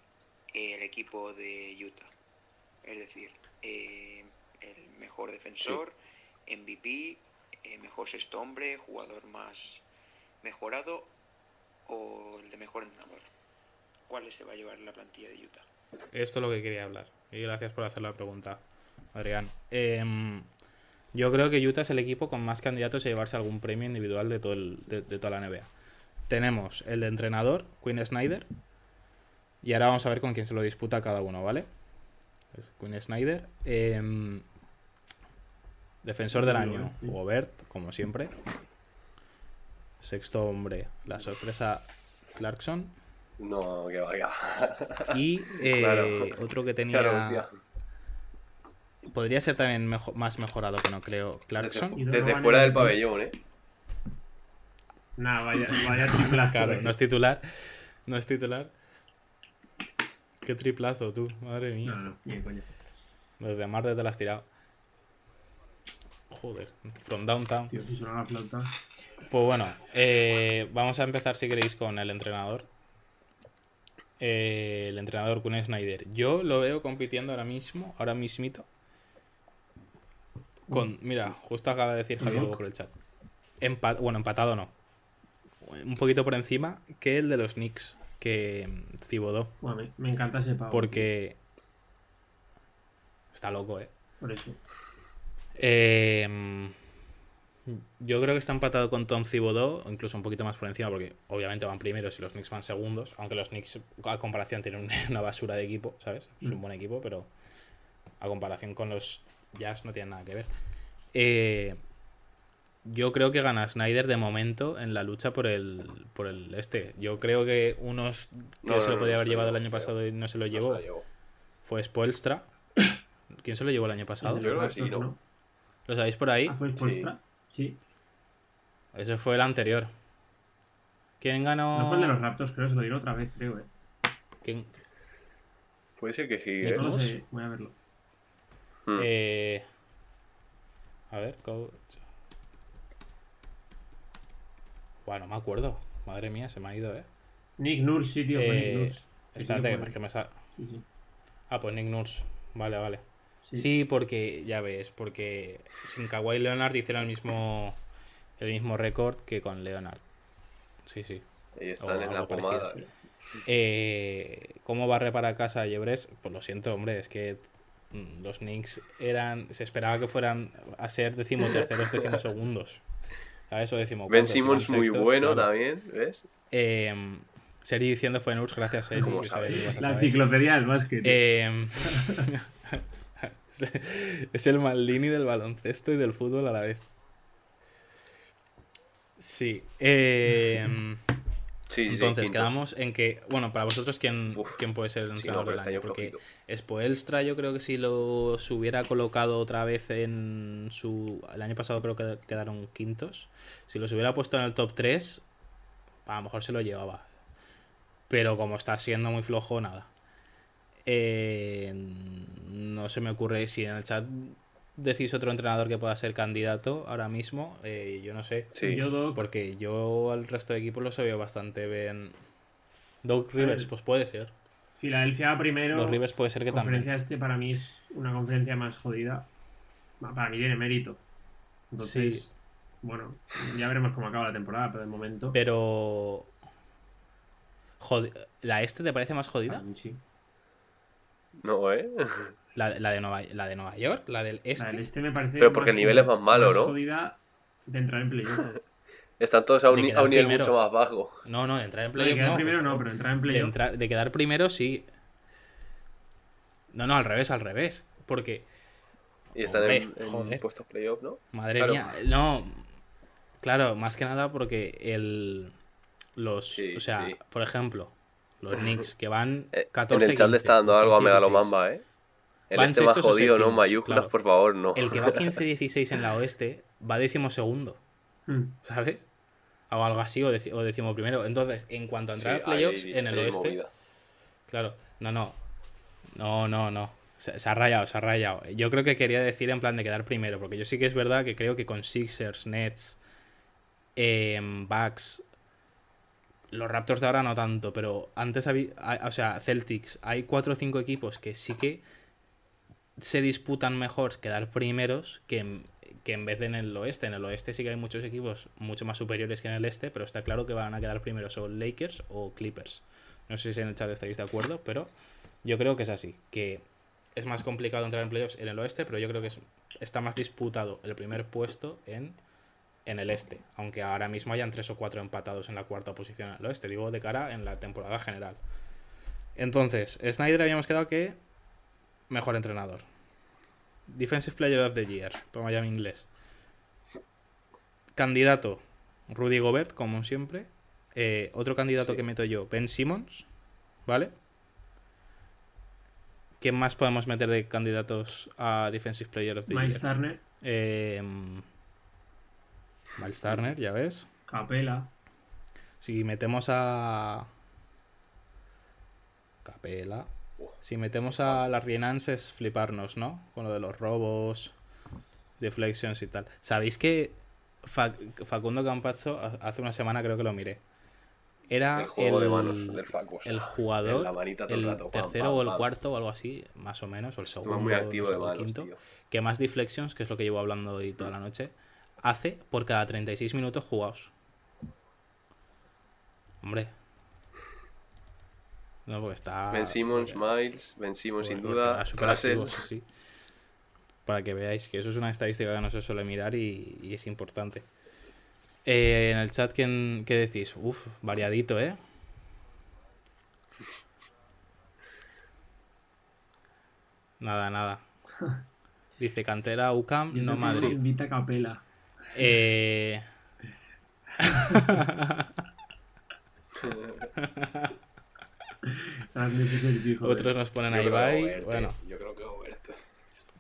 el equipo de Utah? Es decir, eh, el mejor defensor, MVP, eh, mejor sexto hombre, jugador más mejorado o el de mejor entrenador. ¿Cuáles se va a llevar la plantilla de Utah? Esto es lo que quería hablar. Y gracias por hacer la pregunta, Adrián. Em, yo creo que Utah es el equipo con más candidatos a llevarse algún premio individual de, todo el- de, de toda la NBA. Tenemos el de entrenador, Quinn Snyder. Y ahora vamos a ver con quién se lo disputa cada uno, ¿vale? Es Quinn Snyder. Em, defensor del año, Gobert, como siempre. Sexto hombre, la sorpresa Clarkson. No, que vaya. Y [laughs] eh, Claro. otro que tenía. Claro, hostia. Podría ser también más mejorado que no creo. Desde, Clarkson. Desde fuera del pabellón, ¿eh? Nada, vaya, [laughs] vaya. Claro, eh. no es titular. No es titular. Qué triplazo tú, madre mía. No, no, ni de coña. Desde Marte te la has tirado. Joder, from downtown. Tío, si suena la. Pues bueno, eh, vamos a empezar si queréis con el entrenador. Eh, el entrenador Kun Snyder. Yo lo veo compitiendo ahora mismo, ahora mismito. Con, mira, justo acaba de decir Javier algo por el chat. Empa- bueno, empatado no. Un poquito por encima que el de los Knicks, que mm, Cibodó. Bueno, me, me encanta ese pavo. Porque está loco, eh. Por eso. Eh, yo creo que está empatado con Tom o incluso un poquito más por encima, porque obviamente van primeros y los Knicks van segundos. Aunque los Knicks, a comparación, tienen una- [laughs] una basura de equipo, ¿sabes? Es un buen equipo, pero a comparación con los Jazz no tienen nada que ver. Eh, yo creo que gana Snyder de momento en la lucha por el, por el este. Yo creo que unos que No, se lo no, podía no haber llevado el año pasado y no se lo se llevó fue Spoelstra. [coughs] ¿Quién se lo llevó el año pasado? Yo creo los que sí, ¿no? ¿Lo sabéis por ahí? Ah, fue Spolstra. Sí. Ese fue el anterior. ¿Quién ganó? No fue el de los Raptors, creo, se lo dieron otra vez, creo, eh. ¿Quién? Puede ser que sí, ¿De ¿eh? sé, voy a verlo. Hmm. Eh, A ver, coach. Bueno, no me acuerdo. Madre mía, se me ha ido, eh. Nick Nurse, sí, tío, Eh, Nick Nurse. Espérate, que, que me sa... Sí, sí. Ah, pues Nick Nurse. Vale, vale. Sí. Sí, porque, ya ves, porque sin Kawhi Leonard hicieron el mismo, el mismo récord que con Leonard. Sí, sí. Ahí están O en la pomada. Eh, ¿Cómo barre para casa Yebres? Pues lo siento, hombre, es que mm, los Knicks eran. Se esperaba que fueran a ser decimoterceros, [laughs] decimosegundos. ¿Sabes? O decimocuartos. Ben Simmons muy sextos, bueno claro. también, ¿ves? Eh, Seri diciendo fue Nurs, gracias, Seri. ¿Cómo que sabes? a La enciclopedia del básquet. Eh, [laughs] [laughs] es el Maldini del baloncesto y del fútbol a la vez. Sí. eh, Sí, sí, sí, entonces, quedamos en que, bueno, para vosotros, ¿quién, Uf, quién puede ser el sí, no, entrenador del año? Porque. Spoelstra yo creo que si lo se hubiera colocado otra vez en su... El año pasado creo que quedaron quintos. Si los hubiera puesto en el top 3, a lo mejor se lo llevaba. Pero como está siendo muy flojo, nada. Eh, no se me ocurre si en el chat decís otro entrenador que pueda ser candidato ahora mismo. eh, yo no sé. Sí. Yo, Doc, Porque yo al resto de equipos los veo bastante bien. Doug Rivers, ver. pues puede ser. Filadelfia primero. Los Rivers puede ser que La también. conferencia este para mí es una conferencia más jodida. Para mí tiene mérito. Entonces, Sí. bueno, ya veremos cómo acaba la temporada, pero de momento. Pero. Jodi- ¿La este te parece más para jodida? mí sí. No, ¿eh? ¿La, la de Nueva, ¿La de Nueva York? ¿La del este? La del este me parece. Pero porque el nivel es más malo, ¿no? de entrar en playoff. [laughs] Están todos a un, De ni- quedar a un nivel primero. mucho más bajo. No, no, de entrar en de playoff quedar no. primero por no, pero entrar en de, playoff. entrar- de quedar primero sí. No, no, al revés, al revés. Porque, Y están Hombre, en, en joder. puestos playoff, ¿no? madre Claro. mía, no. Claro, más que nada porque el. Los. Sí, o sea, sí. por ejemplo, los Knicks que van Eh, 14. en el chat le está dando 15, algo a 16. Megalomamba, ¿eh? El Van este más jodido, ¿no? Mayúsculas, claro. por favor, no. El que va [laughs] 15-16 en la oeste va décimo segundo, Mm. ¿sabes? O algo así, o, deci- o décimo primero. Entonces, en cuanto a entrar Sí, a playoffs hay- en el oeste, movida. claro, no, no, no, no, no. Se, se ha rayado, se ha rayado. Yo creo que quería decir en plan de quedar primero, porque yo sí que es verdad que creo que con Sixers, Nets, em, Bucks, los Raptors de ahora no tanto, pero antes había, o sea, Celtics, hay cuatro o cinco equipos que sí que se disputan mejor quedar primeros que en, que en vez de en el oeste. En el oeste sí que hay muchos equipos mucho más superiores que en el este, pero está claro que van a quedar primeros o Lakers o Clippers. No sé si en el chat estáis de acuerdo, pero yo creo que es así, que es más complicado entrar en playoffs en el oeste, pero yo creo que es- está más disputado el primer puesto en, en el este, aunque ahora mismo hayan tres o cuatro empatados en la cuarta posición el oeste, digo de cara en la temporada general. Entonces, Snyder habíamos quedado que mejor entrenador. Defensive Player of the Year, toma ya mi inglés. Candidato, Rudy Gobert, como siempre. Eh, otro candidato Sí. que meto yo, Ben Simmons, ¿vale? ¿Quién más podemos meter de candidatos a Defensive Player of the Miles Year? Turner, Eh, Miles Turner, ya ves. Capela. Si metemos a. Capela. Si metemos a las Rienans es fliparnos, ¿no? Con lo de los robos, deflections y tal. ¿Sabéis que Fa- Facundo Campazzo ha- hace una semana creo que lo miré? Era El juego de el- manos del Facu. o sea, el jugador, la manita todo el el rato, pam, tercero pam, o el pam. cuarto o algo así, más o menos, o el Estuvo segundo, muy activo de o el manos, quinto, tío. que más deflections, que es lo que llevo hablando hoy toda la noche, hace por cada 36 minutos jugados. Hombre. No, porque está... Ben Simmons, Miles, Ben Simmons sin duda, Russell. sí. Para que veáis que eso es una estadística que no se suele mirar y, y es importante. Eh, en el chat, ¿quién, ¿qué decís? Uf, variadito, ¿eh? Nada, nada. [laughs] Dice cantera UCAM, no Madrid. Invita a Capela. Eh, [laughs] joder. otros nos ponen Yo. Gobert, Bueno, Yo creo que Gobert.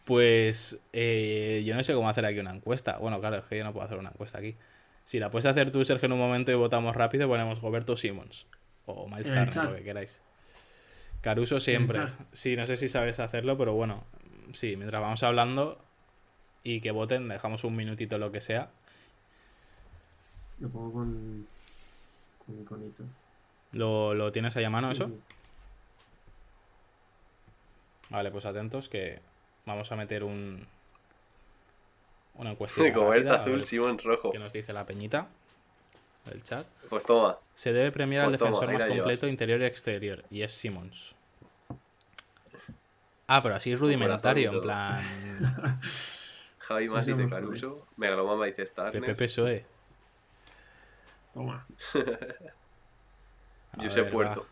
pues eh, yo no sé cómo hacer aquí una encuesta. Bueno, claro, es que yo no puedo hacer una encuesta aquí. Si la puedes hacer tú, Sergio, en un momento y votamos rápido, ponemos Goberto Simmons. O Miles Turner, lo que queráis. Caruso siempre. Sí, no sé si sabes hacerlo, pero bueno. Sí, mientras vamos hablando y que voten, dejamos un minutito lo que sea. Lo pongo con. con iconito. ¿Lo, lo tienes ahí a mano eso? Vale, pues atentos que vamos a meter un una encuesta. Gobert azul, Simmons rojo. que nos dice la peñita del chat. Pues toma. Se debe premiar Pues al toma, defensor más completo llevas. interior y exterior y es Simmons. Ah, pero así rudimentario, en plan [laughs] Javi más Sí, dice Caruso. Megalomama dice Starner. PSOE. Toma. [laughs] A Josep ver, Puerto.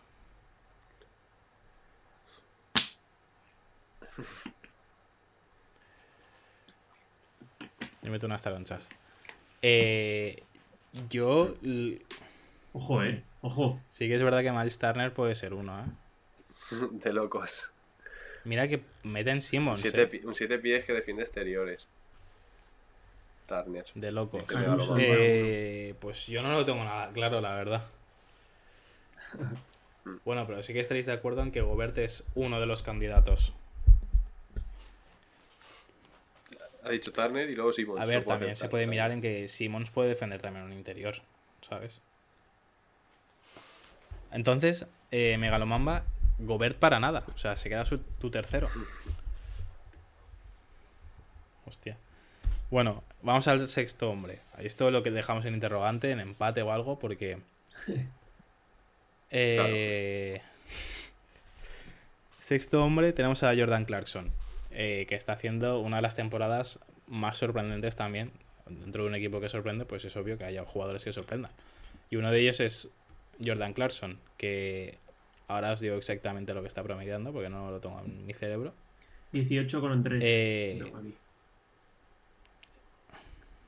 Yo meto unas taronchas. Eh, yo Ojo, eh. Ojo. sí que es verdad que Miles Turner puede ser uno, ¿eh? [laughs] De locos. Mira que meten Un Simmons, 7 eh, un siete pies que defiende exteriores. Turner. de locos. Que me da lo Caruso. mal. Eh, pues yo no lo tengo nada claro, la verdad. [laughs] Bueno, pero sí que estaréis de acuerdo en que Gobert es uno de los candidatos. Ha dicho Turner y luego Simons. A lo ver, también se puede mirar en que Simmons puede defender también un interior, ¿sabes? Entonces, eh, Megalomamba, Gobert para nada. O sea, se queda su- tu tercero. Hostia. Bueno, vamos al sexto hombre. Esto es lo que dejamos en interrogante, en empate o algo, porque. [laughs] Eh, Sexto hombre, tenemos a Jordan Clarkson, eh, que está haciendo una de las temporadas más sorprendentes también. Dentro de un equipo que sorprende, pues es obvio que haya jugadores que sorprendan. Y uno de ellos es Jordan Clarkson, que ahora os digo exactamente lo que está promediando, porque no lo tengo en mi cerebro. 18 con 3. Eh,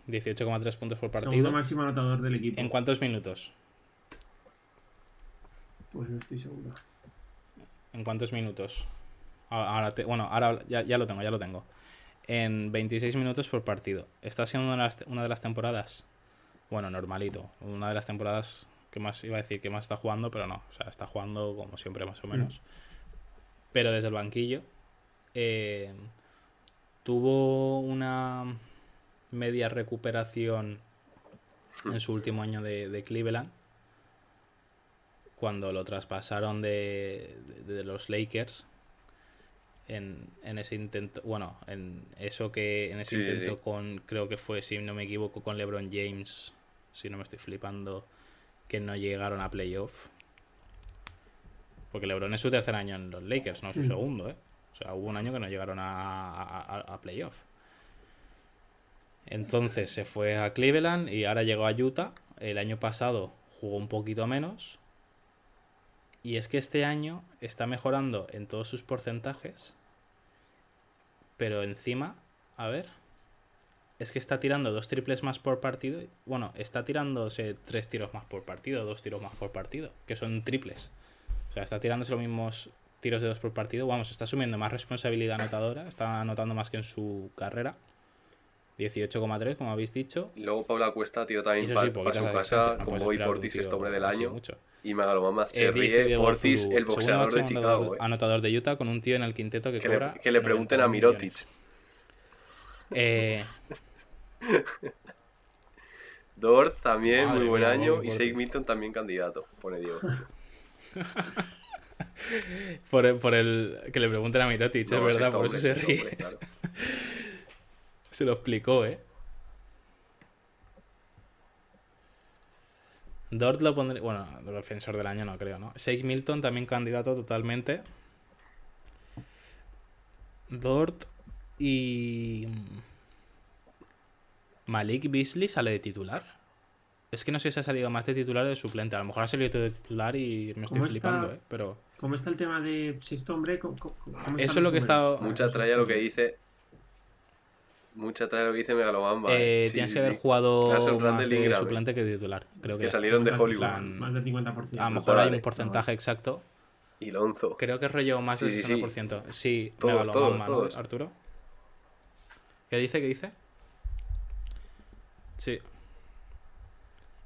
18,3 puntos por Segundo partido. máximo anotador del equipo. ¿En cuántos minutos? Pues no estoy seguro. ¿En cuántos minutos? Ah, Ahora te- bueno, ahora ya, ya lo tengo, ya lo tengo. En 26 minutos por partido. Está siendo una de, las, una de las temporadas. Bueno, normalito. Una de las temporadas que más iba a decir que más está jugando, pero no. O sea, está jugando como siempre, más o menos. Pero desde el banquillo. eh, tuvo una media recuperación en su último año de, de Cleveland cuando lo traspasaron de, de- de los Lakers en, en ese intento bueno en eso que en ese Sí, intento sí. con creo que fue si no me equivoco con LeBron James si no me estoy flipando que no llegaron a playoff porque LeBron es su tercer año en los Lakers no su Mm. segundo ¿eh? o sea hubo un año que no llegaron a, a, a- a playoff entonces se fue a Cleveland y ahora llegó a Utah. El año pasado jugó un poquito menos. Y es que este año está mejorando en todos sus porcentajes. Pero encima, a ver. Es que está tirando dos triples más por partido. Bueno, está tirándose tres tiros más por partido, dos tiros más por partido, que son triples. O sea, está tirándose los mismos tiros de dos por partido. Vamos, está asumiendo más responsabilidad anotadora. Está anotando más que en su carrera. 18,3, como habéis dicho. Y luego Paula Cuesta tira también para sí, su casa, no como un Portis, este hombre del año. mucho. Y Megalomama se Eh, ríe Portis, Zulu, el boxeador de Chicago. eh. Anotador de Utah con un tío en el quinteto que, Que, le, que le pregunten a 91 Mirotic. Eh, [laughs] Dort también, Madre muy buen mía, año. Y Portis. Milton también candidato, pone Diego. [laughs] Por, el, por el que le pregunten a Mirotic, No, es verdad, por hombre, eso se ríe. hombre, claro. [laughs] Se lo explicó, ¿eh? Dort lo pondré. Bueno, defensor del año no creo, ¿no? Shake Milton también candidato totalmente. Dort y. Malik Beasley sale de titular. Es que no sé si ha salido más de titular o de suplente. A lo mejor ha salido de titular y me estoy ¿Cómo flipando, está? ¿eh? Pero. ¿Cómo está el tema de sexto hombre? ¿Cómo- cómo- cómo están Eso es lo que he estado-? Mucha tralla lo que dice. Mucha tralla lo que dice Megalomamba. Eh, eh. Sí, tienes sí, que haber sí. jugado más de suplente que de titular. Creo que, Que salieron de Hollywood. plan- Más del 50%. A lo mejor hay un porcentaje exacto. Y Lonzo. Creo que es rollo más del Sí, sí, sí. 60%. Sí, Todos, todos, ¿no, todos. Arturo. ¿Qué dice? ¿Qué dice? Sí.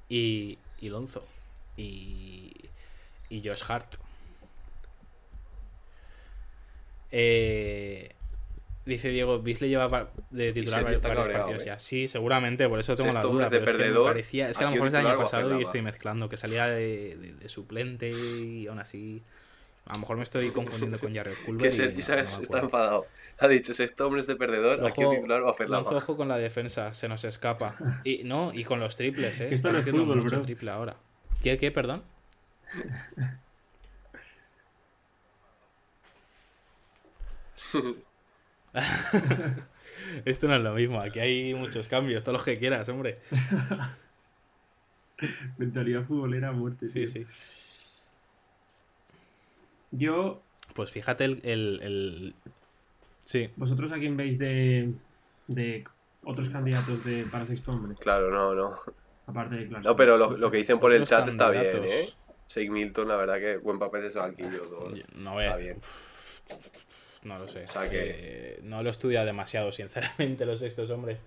Y, y Lonzo. Y, y Josh Hart. Eh, dice Diego, Beasley lleva de titular varios, partidos eh. ya. Sí, seguramente, por eso tengo Sexto la duda. de pero es que me perdedor, parecía- es que a lo aquí mejor es titular año pasado y estoy mezclando, que salía de, de- de suplente y aún así... A lo mejor me estoy [laughs] confundiendo con Jared Culver. Que y Sergi, no- no Está enfadado. Ha dicho, sexto hombre es de perdedor, aquí el Ojo- titular o a Ferlama. Ojo con la defensa, se nos escapa. [laughs] Y no, y con los triples, eh. Está fútbol, mucho bro. triple ahora. ¿Qué, qué, perdón? [laughs] [laughs] Esto no es lo mismo, aquí hay muchos cambios, todos los que quieras, hombre. [laughs] Mentalidad futbolera a muerte. Sí, tío. sí. Yo, Pues fíjate el. el, el- Sí. ¿vosotros a quién veis de, de otros candidatos de, para sexto hombre? Claro, no, no. Aparte de Clarkson. No, pero lo, lo que dicen por el chat está bien. ¿eh? Shake Milton, la verdad que buen papel de banquillo. No Está bien. No lo sé. O sea Eh, no lo he estudiado demasiado, sinceramente, [laughs] los sextos hombres.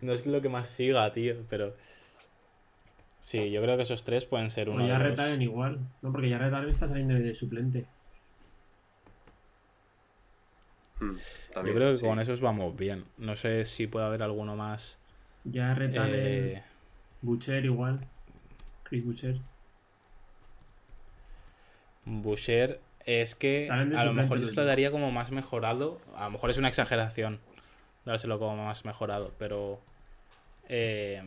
No es lo que más siga, tío, pero. Sí, yo creo que esos tres pueden ser O uno ya los... retalen igual. No, porque ya retalen está saliendo de suplente. Hmm, Yo creo que sí. con esos vamos bien. No sé si puede haber alguno más. Ya retalen. eh, Butcher igual. Chris Butcher. Boucher es que a lo mejor yo se lo daría como más mejorado. A lo mejor es una exageración dárselo como más mejorado, pero eh,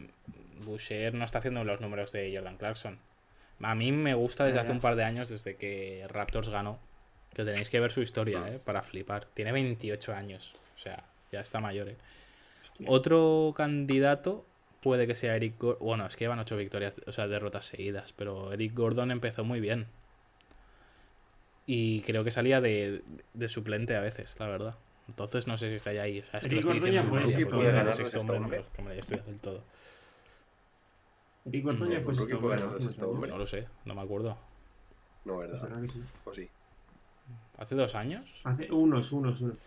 Boucher no está haciendo los números de Jordan Clarkson. A mí me gusta desde hace un par de años, desde que Raptors ganó, que tenéis que ver su historia, eh, para flipar. Tiene 28 años, o sea, ya está mayor. eh. Otro candidato puede que sea Eric Gordon. Bueno, es que llevan 8 victorias, o sea, derrotas seguidas, pero Eric Gordon empezó muy bien. Y creo que salía de, de suplente a veces, la verdad. Entonces no sé si está ya ahí. O sea, es que lo estoy diciendo fue memoria, porque hombre. de Ganar sexto sexto hombre no, hombre. que me lo estoy del todo. Eric No, fue sexto hombre, ¿no? de sexto hombre. No lo sé, no me acuerdo. No, ¿verdad? O sí. ¿Hace dos años? Hace unos, unos, unos.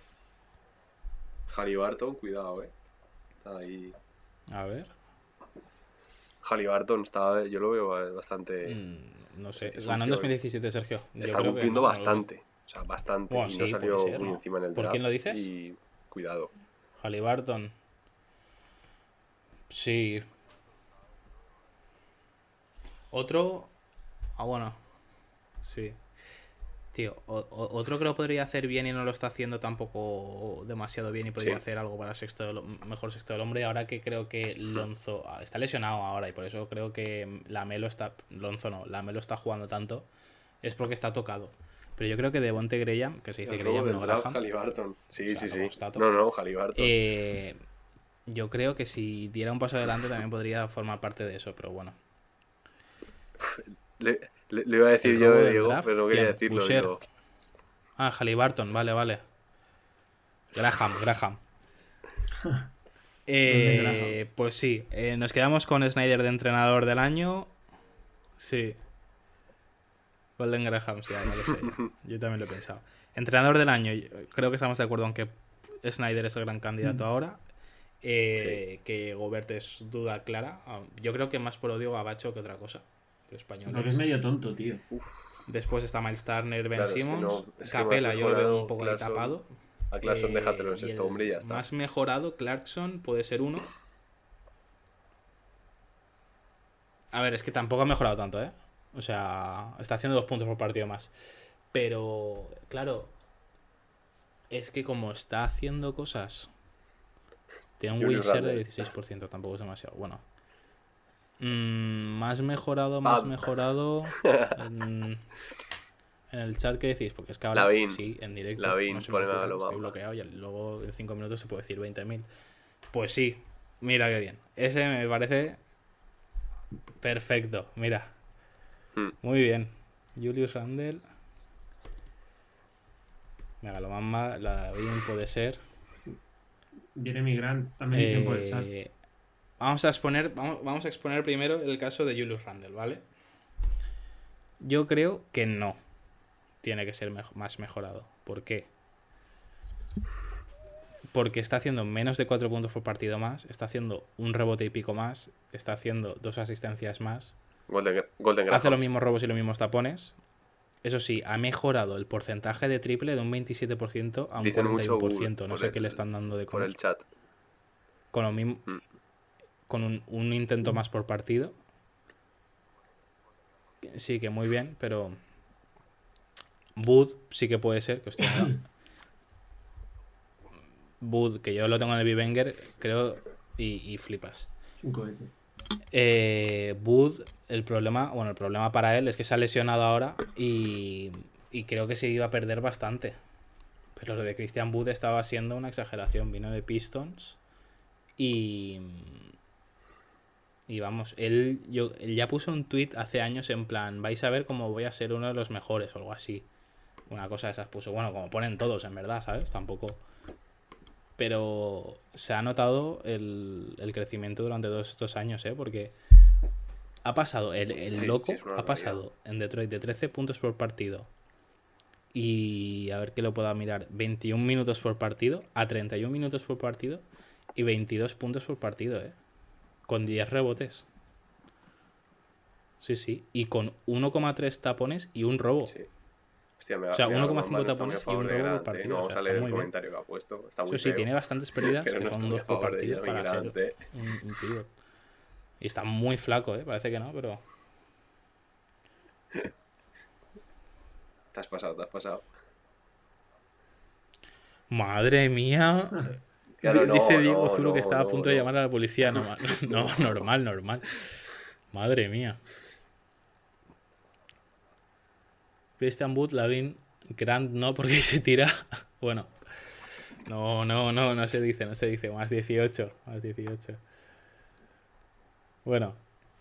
Halliburton, cuidado, eh. Está ahí. A ver. Halliburton está, yo lo veo bastante. Mm, no sé. Ganó en tío- 2017, Sergio. Yo está creo cumpliendo no bastante. O sea, bastante. Bueno, y no salió ser, muy ¿no? encima en el ¿Por draft. quién lo dices? Y cuidado. Halliburton. Sí. Otro. Ah, bueno. Sí. Tío, o- o- otro que lo podría hacer bien y no lo está haciendo tampoco demasiado bien y podría Sí. hacer algo para sexto del- mejor sexto del hombre. Ahora que creo que Lonzo ah, está lesionado ahora y por eso creo que la Melo está. Lonzo no, está jugando tanto. Es porque está tocado. Pero yo creo que Devonte Graham, que se dice Graham, no Graham, Halliburton. Sí, O sea, sí, sí. No, no, Halliburton. eh, yo creo que si diera un paso adelante también podría formar parte de eso, pero bueno. [laughs] Le, le- le iba a decir yo, Diego, draft, pero no quería ¿quién? decirlo. Boucher. digo. Ah, Halliburton, vale, vale. Graham, [laughs] Graham. Eh, pues sí, eh, nos quedamos con Snyder de entrenador del año. Sí. Golden Graham, sí, lo sé. [laughs] Yo, también lo he pensado. Entrenador del año, yo- creo que estamos de acuerdo en que Snyder es el gran candidato ahora. Eh, Que Gobert es duda clara. Ah, Yo creo que más por odio a Gabacho que otra cosa. De españoles. Porque es medio tonto, tío. Después está Miles Turner, Ben Claro, es que Simmons. no- es que Capela, yo lo veo un poco ahí Clarkson. tapado. A Clarkson Eh, déjatelo en sexto hombre y ya está. Más mejorado, Clarkson puede ser uno. A ver, es que tampoco ha mejorado tanto, ¿eh? O sea, está haciendo dos puntos por partido más. Pero, claro, es que como está haciendo cosas, tiene un share de Randle. 16%, tampoco es demasiado. Bueno, Mm, más mejorado, más mejorado. en, [laughs] en el chat, ¿qué decís? Porque es que ahora Lavín. sí, en directo. Lavín, no se estoy bloqueado y luego en 5 minutos se puede decir 20.000. Pues sí, mira qué bien. Ese me parece perfecto, mira. Hmm. Muy bien. Julius Randle. Megalomamba, la bien puede ser. Jeremy Grant también dicen por el chat. Vamos a exponer, vamos, vamos a exponer primero el caso de Julius Randle, ¿vale? Yo creo que no tiene que ser mejo- más mejorado. ¿Por qué? Porque está haciendo menos de 4 puntos por partido más, está haciendo un rebote y pico más, está haciendo dos asistencias más, Golden, Golden hace los mismos robos y los mismos tapones. Eso sí, ha mejorado el porcentaje de triple de un 27% a un Dicen mucho 41%. bull no por sé qué el- le están dando de Por comer el chat. con lo mismo Mm. Con un, un intento más por partido sí que muy bien pero Bud sí que puede ser que hostia, [coughs] Bud que yo lo tengo en el Bivenger creo y, y flipas Un cohete. eh, Bud, el problema, bueno, el problema para él es que se ha lesionado ahora y, y creo que se iba a perder bastante. Pero lo de Christian Bud estaba siendo una exageración. Vino de Pistons y. Y vamos, él, yo, él ya puso un tweet hace años en plan: vais a ver cómo voy a ser uno de los mejores o algo así. Una cosa de esas puso. Bueno, como ponen todos, en verdad, ¿sabes? Tampoco. Pero se ha notado el, el crecimiento durante todos estos años, ¿eh? Porque ha pasado, el, el Sí, loco sí, ha pasado en Detroit de 13 puntos por partido. Y a ver que lo pueda mirar. 21 minutos por partido a 31 minutos por partido y 22 puntos por partido, ¿eh? Con 10 rebotes. Sí, sí. Y con 1,3 tapones y un robo. Sí. Hostia, me O sea, me va 1,5 normal, está muy a tapones y un robo por partido, No o vamos sea, a está leer el muy bien. comentario que ha puesto. Está muy Eso sí, feo. tiene bastantes pérdidas, [laughs] Pero que no son dos a por partido para ser ¿eh? un, un pivot. Y está muy flaco, ¿eh? Parece que no, pero... [laughs] Te has pasado, te has pasado. Madre mía. [laughs] Claro, Dice Diego no, Zulu que estaba a punto de llamar a la policía. No, [laughs] no, normal, normal. Madre mía. Christian Wood, Lavin, Grant no, porque [laughs] se tira. Bueno. No, no, no, no se dice, no se dice. Más 18. Más 18. Bueno.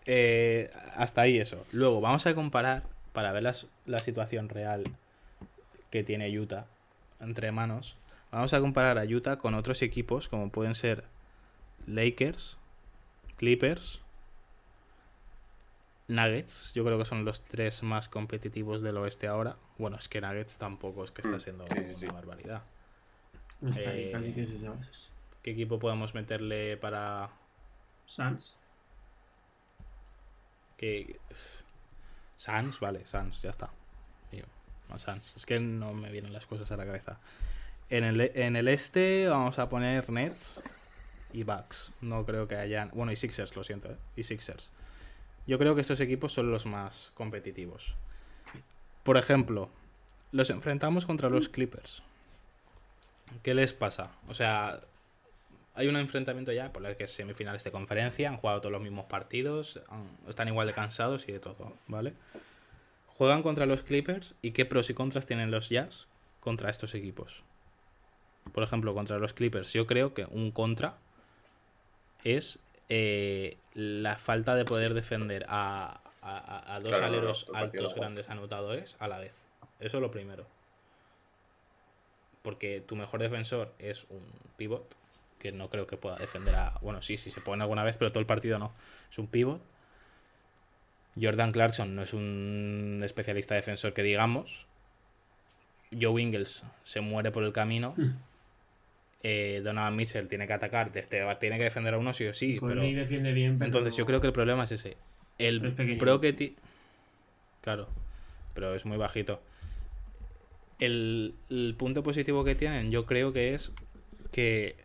eh, hasta ahí eso. Luego vamos a comparar para ver las- la situación real que tiene Utah entre manos. Vamos a comparar a Utah con otros equipos como pueden ser Lakers, Clippers, Nuggets. Yo creo que son los tres más competitivos del oeste ahora. Bueno, es que Nuggets tampoco es que está Mm, siendo sí, sí, sí. una barbaridad. Eh, casi. ¿Qué equipo podemos meterle para Suns. que Sans? Vale, Sans, ya está. Suns. Es que no me vienen las cosas a la cabeza. En el, este vamos a poner Nets y Bucks. No creo que hayan. Bueno, y Sixers, lo siento, ¿eh? Y Sixers. Yo creo que estos equipos son los más competitivos. Por ejemplo, los enfrentamos contra los Clippers. ¿Qué les pasa? O sea, hay un enfrentamiento ya por el que es semifinales de conferencia, han jugado todos los mismos partidos, están igual de cansados y de todo, ¿vale? Juegan contra los Clippers y qué pros y contras tienen los Jazz contra estos equipos. Por ejemplo, contra los Clippers, yo creo que un contra es eh, la falta de poder defender a, a- dos Claro, no, no, aleros altos, grandes anotadores a la vez. Eso es lo primero. Porque tu mejor defensor es un pivot, que no creo que pueda defender a. Bueno, sí, sí se pone alguna vez, pero todo el partido no. Es un pivot. Jordan Clarkson no es un especialista defensor que digamos. Joe Ingles se muere por el camino. Hmm. Eh, Donovan Mitchell tiene que atacar, desde- tiene que defender a uno sí o sí. Pero... Conley defiende bien, pero Entonces yo creo que el problema es ese. El Pero es pequeño. pro que ti- Claro, pero es muy bajito. El, el punto positivo que tienen yo creo que es que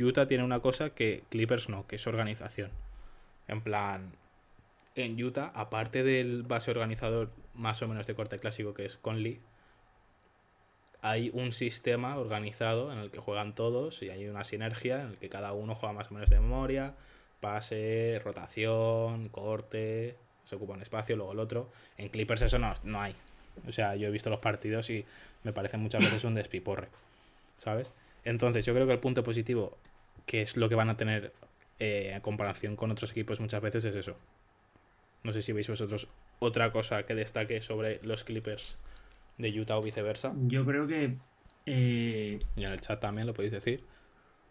Utah tiene una cosa que Clippers no, que es organización. En plan, en Utah, aparte del base organizador más o menos de corte clásico que es Conley, hay un sistema organizado en el que juegan todos y hay una sinergia en el que cada uno juega más o menos de memoria, pase, rotación, corte, se ocupa un espacio, luego el otro. En Clippers eso no, no hay. O sea, yo he visto los partidos y me parece muchas veces un despiporre, ¿sabes? Entonces yo creo que el punto positivo, que es lo que van a tener eh, en comparación con otros equipos muchas veces, es eso. No sé si veis vosotros otra cosa que destaque sobre los Clippers de Utah o viceversa. yo creo que eh, Y en el chat también lo podéis decir.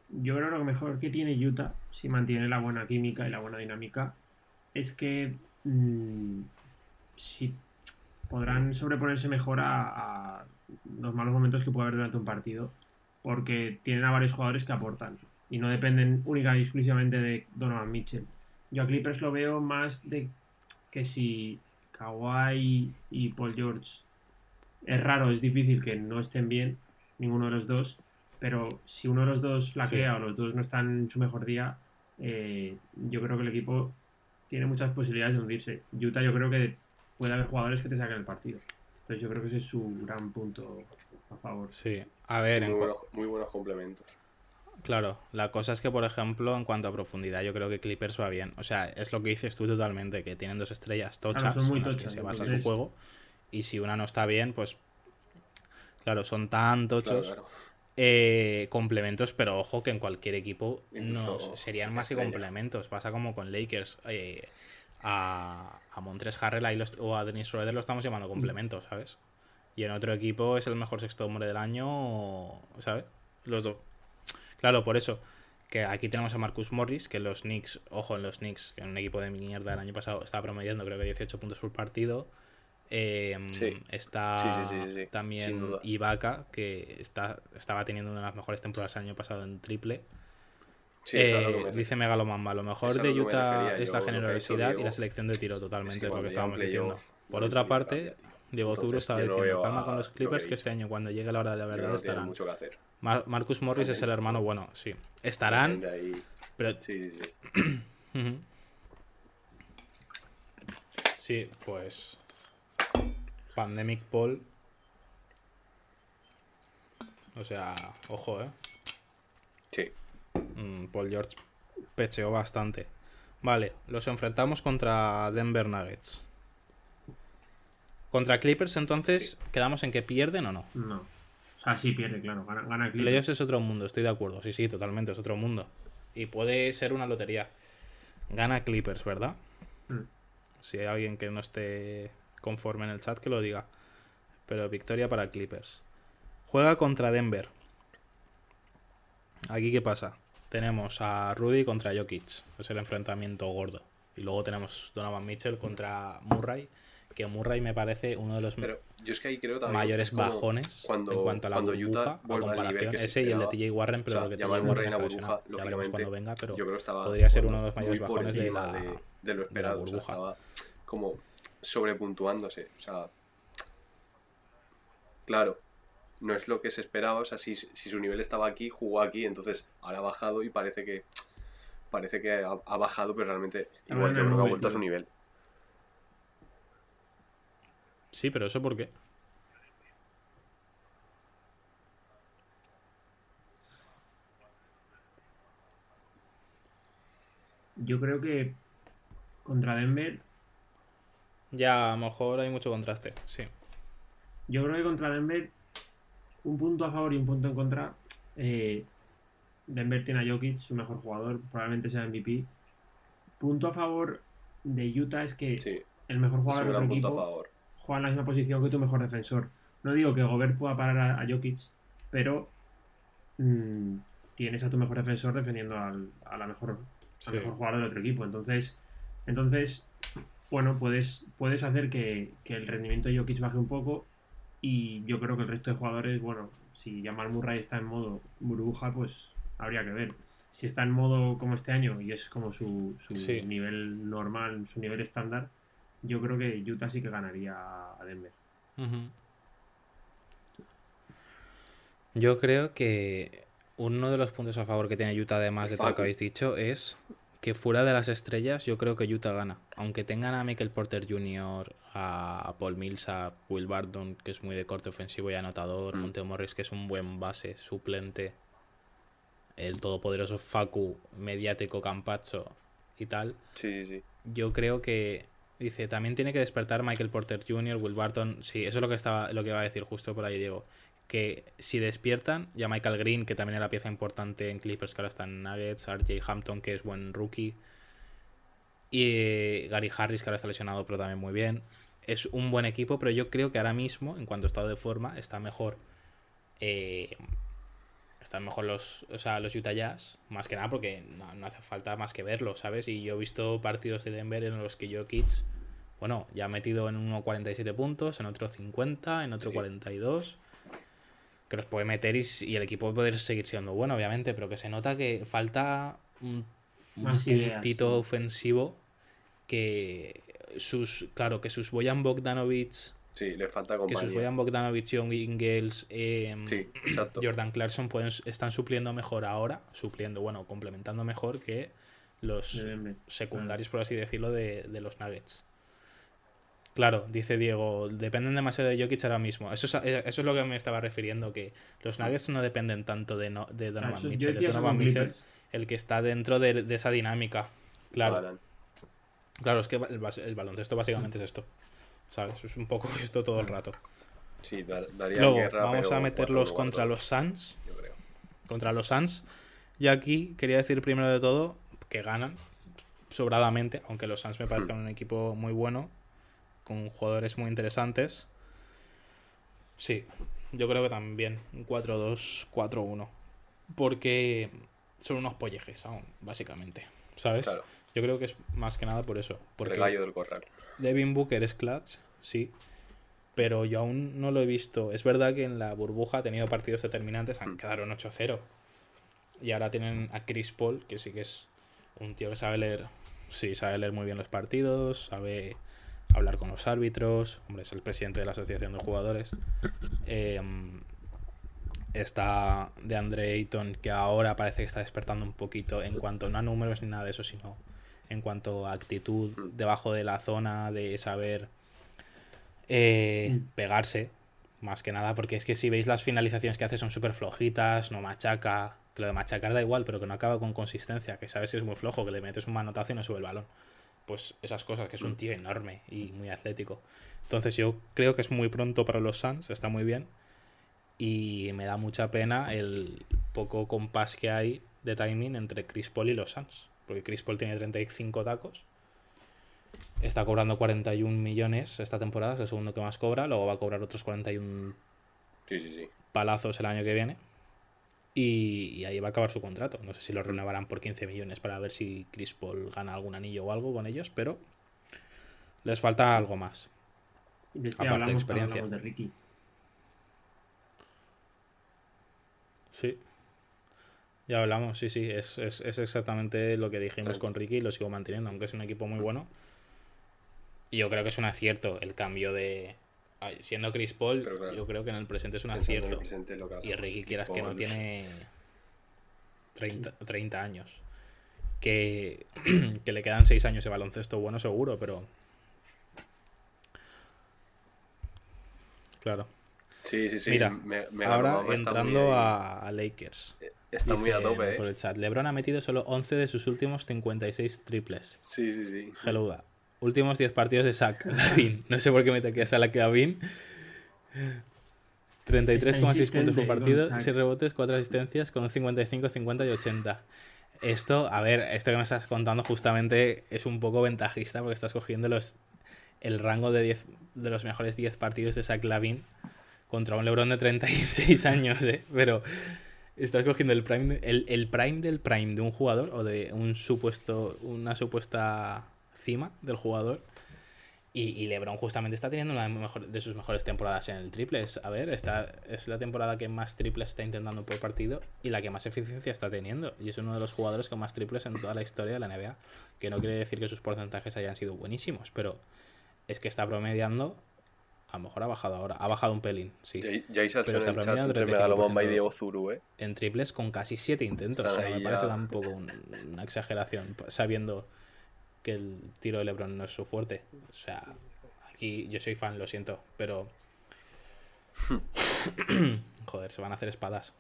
yo creo que lo mejor que tiene Utah, si mantiene la buena química y la buena dinámica, es que mm, si podrán sobreponerse mejor a, a los malos momentos que puede haber durante un partido, porque tienen a varios jugadores que aportan y no dependen única y exclusivamente de Donovan Mitchell. Yo a Clippers lo veo más de que si Kawhi y Paul George es raro, es difícil que no estén bien, ninguno de los dos, pero si uno de los dos flaquea Sí. o los dos no están en su mejor día, eh, yo creo que el equipo tiene muchas posibilidades de hundirse. Utah yo creo que puede haber jugadores que te saquen el partido. Entonces yo creo que ese es su gran punto a favor. Sí. A ver, en Muy buenos, muy buenos complementos. Claro, la cosa es que, por ejemplo, en cuanto a profundidad, yo creo que Clippers va bien. O sea, es lo que dices tú totalmente, que tienen dos estrellas tochas son muy en las que se basa su juego. Y si una no está bien, pues. Claro, son tan Claro, eh, complementos, pero ojo que en cualquier equipo Incluso no, serían más que complementos. Pasa como con Lakers. eh, a, a Montres Harrell ahí los- o a Dennis Schroeder lo estamos llamando complementos, ¿sabes? Y en otro equipo es el mejor sexto hombre del año, ¿sabes? Los dos. Claro, por eso. Que aquí tenemos a Marcus Morris, que los Knicks, ojo en los Knicks, que en un equipo de mierda el año pasado estaba promediando creo que 18 puntos por partido. Eh, Sí. Está Sí, sí, también. Ibaka, que está, estaba teniendo una de las mejores temporadas el año pasado en triple. Sí, eso es a lo Eh, que me- dice Megalomamba, lo mejor de lo que me Utah es la hecho generosidad y la selección de tiro, totalmente, Es que lo que estábamos diciendo. playoff, Por otra parte. Diego Entonces, estaba diciendo, calma a con los que Clippers que este año cuando llegue la hora de la verdad no estarán. mucho que hacer. Mar- Marcus Morris es el hermano bueno, sí. Estarán, pero Sí, sí, sí. [clears throat] Sí, pues. Pandemic Paul. O sea, ojo, eh. Sí. Mm, Paul George pecheó bastante. Vale, los enfrentamos contra Denver Nuggets. Contra Clippers, entonces, ¿quedamos en que pierden o no? No. O sea, sí pierde, claro. Gana, gana Clippers. Playoffs es otro mundo, estoy de acuerdo. Sí, sí, totalmente, es otro mundo. Y puede ser una lotería. Gana Clippers, ¿verdad? Mm. Si hay alguien que no esté conforme en el chat, que lo diga. Pero victoria para Clippers. Juega contra Denver. Aquí, ¿qué pasa? Tenemos a Rudy contra Jokic. Es el enfrentamiento gordo. Y luego tenemos Donovan Mitchell contra Murray. Que Murray me parece uno de los Pero yo es que ahí creo mayores bajones cuando, en cuanto a la cuando burbuja Utah a comparación. que Ese y el de. TJ Warren, pero o sea, lo que TJ Murray Warren en la está burbuja. Ya veremos cuando venga, pero yo creo podría ser uno de los mayores bajones de la, de, de lo la esperado. o sea, burbuja. estaba como sobrepuntuándose. O sea, claro, no es lo que se esperaba. O sea, si, si su nivel estaba aquí, jugó aquí, entonces ahora ha bajado y parece que parece que ha, ha bajado, pero realmente igual yo creo que ha vuelto a su nivel. Sí, pero eso por qué? Yo creo que contra Denver. Ya, a lo mejor hay mucho contraste, sí. Yo creo que contra Denver. Un punto a favor y un punto en contra. Eh, Denver tiene a Jokic, su mejor jugador, probablemente sea MVP. Punto a favor de Utah es que Sí, el mejor jugador un de gran tu punto a equipo favor. juega en la misma posición que tu mejor defensor. No digo que Gobert pueda parar a, a Jokic, pero mm, tienes a tu mejor defensor defendiendo al, a la mejor, al mejor jugador del otro equipo. Entonces, entonces bueno, puedes, puedes hacer que, que el rendimiento de Jokic baje un poco y yo creo que el resto de jugadores, bueno, si Jamal Murray está en modo burbuja, pues habría que ver. Si está en modo como este año y es como su, su Sí. nivel normal, su nivel estándar, yo creo que Utah sí que ganaría a Denver. Yo creo que uno de los puntos a favor que tiene Utah, además de todo lo que habéis dicho, es que fuera de las estrellas, yo creo que Utah gana. Aunque tengan a Michael Porter Jr., a Paul Millsap, Will Barton, que es muy de corte ofensivo y anotador, Mm. Monte Morris, que es un buen base, suplente, el todopoderoso Facu, mediático Campacho y tal. Sí, sí, sí. Yo creo que dice, también tiene que despertar Michael Porter Jr., Will Barton. Sí, eso es lo que estaba lo que iba a decir justo por ahí, Diego. Que si despiertan, ya Michael Green, que también era pieza importante en Clippers, que ahora está en Nuggets, RJ Hampton, que es buen rookie. Y eh, Gary Harris, que ahora está lesionado, pero también muy bien. Es un buen equipo, pero yo creo que ahora mismo, en cuanto a estado de forma, está mejor. eh, están mejor los, o sea, los Utah Jazz, más que nada porque no, no hace falta más que verlo, ¿sabes? Y yo he visto partidos de Denver en los que Jokic, bueno, ya ha metido en uno 47 puntos, en otro 50, en otro Sí. 42, que los puede meter y, el equipo puede seguir siendo bueno, obviamente, pero que se nota que falta un, un ofensivo que sus, claro, que sus Boyan Bogdanovic, Sí, le falta que sus. Boyan Bogdanovic, John Ingles, em, Sí, exacto. Jordan Clarkson pueden, están supliendo mejor ahora, supliendo, bueno, complementando mejor que los secundarios, por así decirlo, de, de los Nuggets. Claro, dice Diego, dependen demasiado de Jokic ahora mismo. Eso es, a- eso es lo que me estaba refiriendo, que los Nuggets no dependen tanto de, no- de Donovan Eso- yo Mitchell. Es Donovan Mitchell Clippers. el que está dentro de, de esa dinámica. Claro, claro, es que el, baloncesto básicamente es esto. ¿Sabes? Es un poco [laughs] esto todo el rato. Sí, dar- daría Luego, guerra, vamos a meterlos 4-1, contra 4-2, los Suns. Yo creo. contra los Suns. Y aquí quería decir primero de todo que ganan sobradamente, aunque los Suns me parezcan un equipo muy bueno, con jugadores muy interesantes. Sí, yo creo que también. Un 4-2-4-1. Porque son unos pollejes aún, básicamente. ¿Sabes? Claro. Yo creo que es más que nada por eso. Porque El gallo del corral. Devin Booker es clutch, sí. Pero yo aún no lo he visto. Es verdad que en la burbuja ha tenido partidos determinantes, han quedaron 8-0. Y ahora tienen a Chris Paul, que sí que es un tío que sabe leer. Sí, sabe leer muy bien los partidos, sabe hablar con los árbitros. Hombre, es el presidente de la Asociación de Jugadores. Eh, está de Andre Ayton, que ahora parece que está despertando un poquito en cuanto no a números ni nada de eso, sino en cuanto a actitud debajo de la zona, de saber eh, pegarse, más que nada, porque es que si veis las finalizaciones que hace son súper flojitas, no machaca, que lo de machacar da igual, pero que no acaba con consistencia, que sabes que es muy flojo, que le metes un manotazo y no sube el balón. Pues esas cosas, que es un tío enorme y muy atlético. Entonces yo creo que es muy pronto para los Suns, está muy bien. Y me da mucha pena el poco compás que hay de timing entre Chris Paul y los Suns. Porque Chris Paul tiene 35 tacos. Está cobrando 41 millones esta temporada, es el segundo que más cobra. Luego va a cobrar otros 41 Sí, sí, sí. palazos el año que viene. Y, y ahí va a acabar su contrato. No sé si lo renovarán por 15 millones para ver si Chris Paul gana algún anillo o algo con ellos, pero les falta algo más. De este Aparte de hablamos experiencia. de Ricky. Sí. Ya hablamos, sí, sí. Es, es, es exactamente lo que dijimos Sí. con Ricky y lo sigo manteniendo, aunque es un equipo muy bueno. Y yo creo que es un acierto el cambio de. Siendo Chris Paul, claro, yo creo que en el presente es un acierto. presente, lo que Y Ricky, quieras que no, tiene 30, 30 años. Que, [clears throat] que le quedan 6 años de baloncesto bueno, seguro, pero. Claro. Sí, sí, sí. Mira, me, me ahora entrando muy a, Lakers. Está muy a tope, Por ¿eh? el chat. LeBron ha metido solo 11 de sus últimos 56 triples. Sí, sí, sí. Hello. Últimos 10 partidos de Zach Lavin. [laughs] No sé por qué me taqueas a la Lavin. 33,6 puntos por partido, Don 6 rebotes, 4 asistencias con 55, 50 y 80. Esto, a ver, esto que me estás contando justamente es un poco ventajista porque estás cogiendo los, el rango de 10 de los mejores 10 partidos de Zach Lavin contra un LeBron de 36 años, ¿eh? Pero estás cogiendo el prime, el, el prime del prime de un jugador o de un supuesto, una supuesta cima del jugador. Y, y LeBron justamente está teniendo una de, mejor- de sus mejores temporadas en el triple. Es- A ver, esta es la temporada que más triples está intentando por partido y la que más eficiencia está teniendo. Y es uno de los jugadores con más triples en toda la historia de la NBA. Que no quiere decir que sus porcentajes hayan sido buenísimos, pero es que está promediando. A lo mejor ha bajado ahora. Ha bajado un pelín, sí. Pero está en el chat promediando entre y 35% Diego Zuru, ¿eh? en triples con casi 7 intentos. O sea, me parece ya. tampoco un- una exageración, sabiendo que el tiro de LeBron no es su fuerte. O sea, aquí yo soy fan, lo siento, pero. [coughs] Joder, se van a hacer espadas.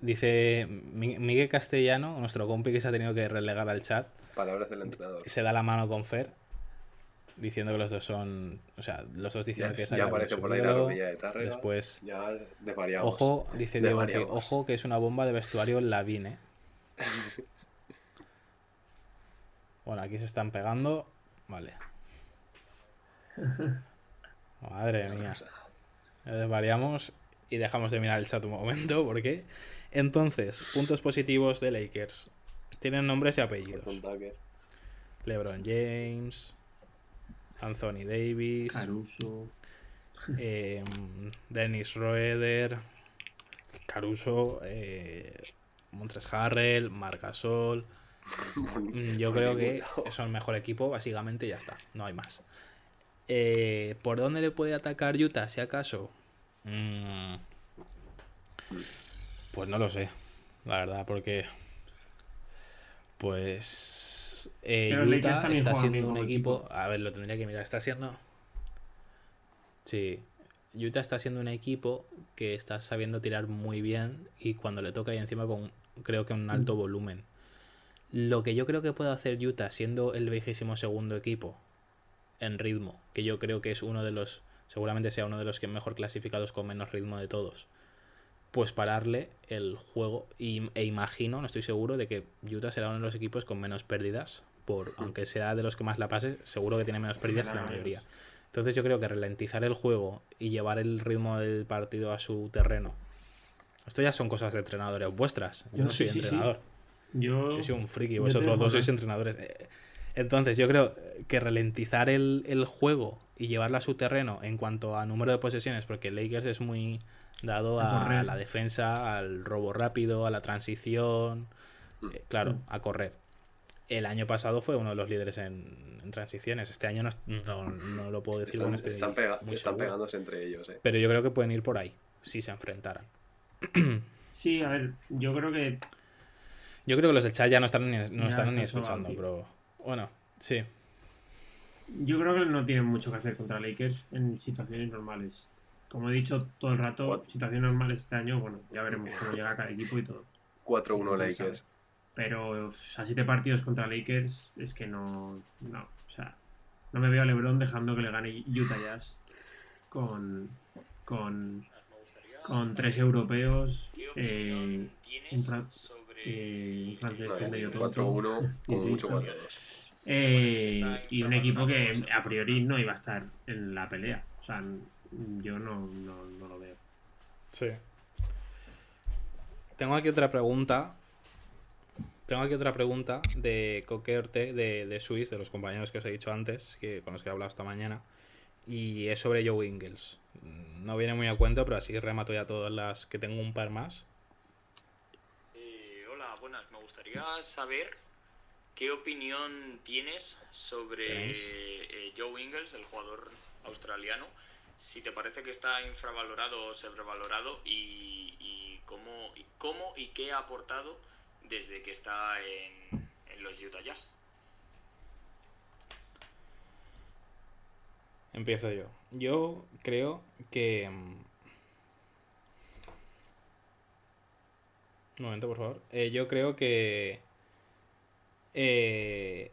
Dice Mi- Miguel Castellano, nuestro compi que se ha tenido que relegar al chat, Palabras del entrenador. se da la mano con Fer, diciendo que los dos son. O sea, los dos diciendo Ya, que es ya aparece por ahí la rodilla de Tárrega. Después, Ya desvariamos. ojo, dice Diego que ojo que es una bomba de vestuario la Vine. [laughs] Bueno, aquí se están pegando. Vale. Madre mía. Ya Desvariamos y dejamos de mirar el chat un momento, [laughs] porque entonces, puntos positivos de Lakers. Tienen nombres y apellidos. LeBron James, Anthony Davis, Caruso. eh, Dennis Roeder, Caruso, eh, Montres Harrell, Marc Gasol. Mm, Yo creo que son el mejor equipo, básicamente ya está, no hay más. Eh, ¿Por dónde le puede atacar Utah, si acaso? Mm, pues no lo sé, la verdad, porque pues eh, los Lakers Utah también está siendo un equipo, equipo. a ver, lo tendría que mirar, está siendo Sí, Utah está siendo un equipo que está sabiendo tirar muy bien y cuando le toca y encima con creo que un alto volumen. Lo que yo creo que puede hacer Utah siendo el vigésimo segundo equipo en ritmo, que yo creo que es uno de los, seguramente sea uno de los que mejor clasificados con menos ritmo de todos, pues pararle el juego y, e imagino, no estoy seguro, de que Utah será uno de los equipos con menos pérdidas por aunque sea de los que más la pase, seguro que tiene menos pérdidas que la mayoría. Entonces yo creo que ralentizar el juego y llevar el ritmo del partido a su terreno. Esto ya son cosas de entrenadores vuestras. Yo no soy entrenador. Yo, soy un friki, vosotros dos sois entrenadores. Entonces yo creo que ralentizar el, el juego y llevarlo a su terreno en cuanto a número de posesiones, porque Lakers es muy dado A la defensa, al robo rápido, a la transición, eh, claro, a correr. El año pasado fue uno de los líderes en, en transiciones. Este año no, no- no lo puedo decir. Están, con este están pega- están pegándose entre ellos, eh. Pero yo creo que pueden ir por ahí, si se enfrentaran. [clears throat] Sí, a ver, yo creo que Yo creo que los del chat ya no están ni, no están ni escuchando, pero bueno, sí. Yo creo que no tienen mucho que hacer contra Lakers en situaciones normales. Como he dicho todo el rato, Cuatro. situaciones normales este año, bueno, ya veremos cómo [laughs] llega cada equipo y todo. 4-1 No se Lakers. Pero o sea, siete partidos contra Lakers es que no, no, o sea, no me veo a LeBron dejando que le gane Utah Jazz con con con tres europeos, eh, un, fra- eh, un francés No, que es medio ya, tonto. 4-1, [laughs] como Sí, mucho sí. 4-2. Eh, y un equipo que a priori no iba a estar en la pelea. O sea, yo no, no, no lo veo. Sí. Tengo aquí otra pregunta. Tengo aquí otra pregunta de Coque Orte, de, de Swiss, de los compañeros que os he dicho antes, que, con los que he hablado esta mañana. Y es sobre Joe Ingles. No viene muy a cuento, pero así remato ya todas las que tengo un par más. Eh, hola, buenas. Me gustaría saber qué opinión tienes sobre eh, Joe Ingles, el jugador australiano. Si te parece que está infravalorado o sobrevalorado y, y cómo, y cómo y qué ha aportado desde que está en, en los Utah Jazz. Empiezo yo. Yo creo que. mm, Un momento, por favor. Eh, yo creo que. eh,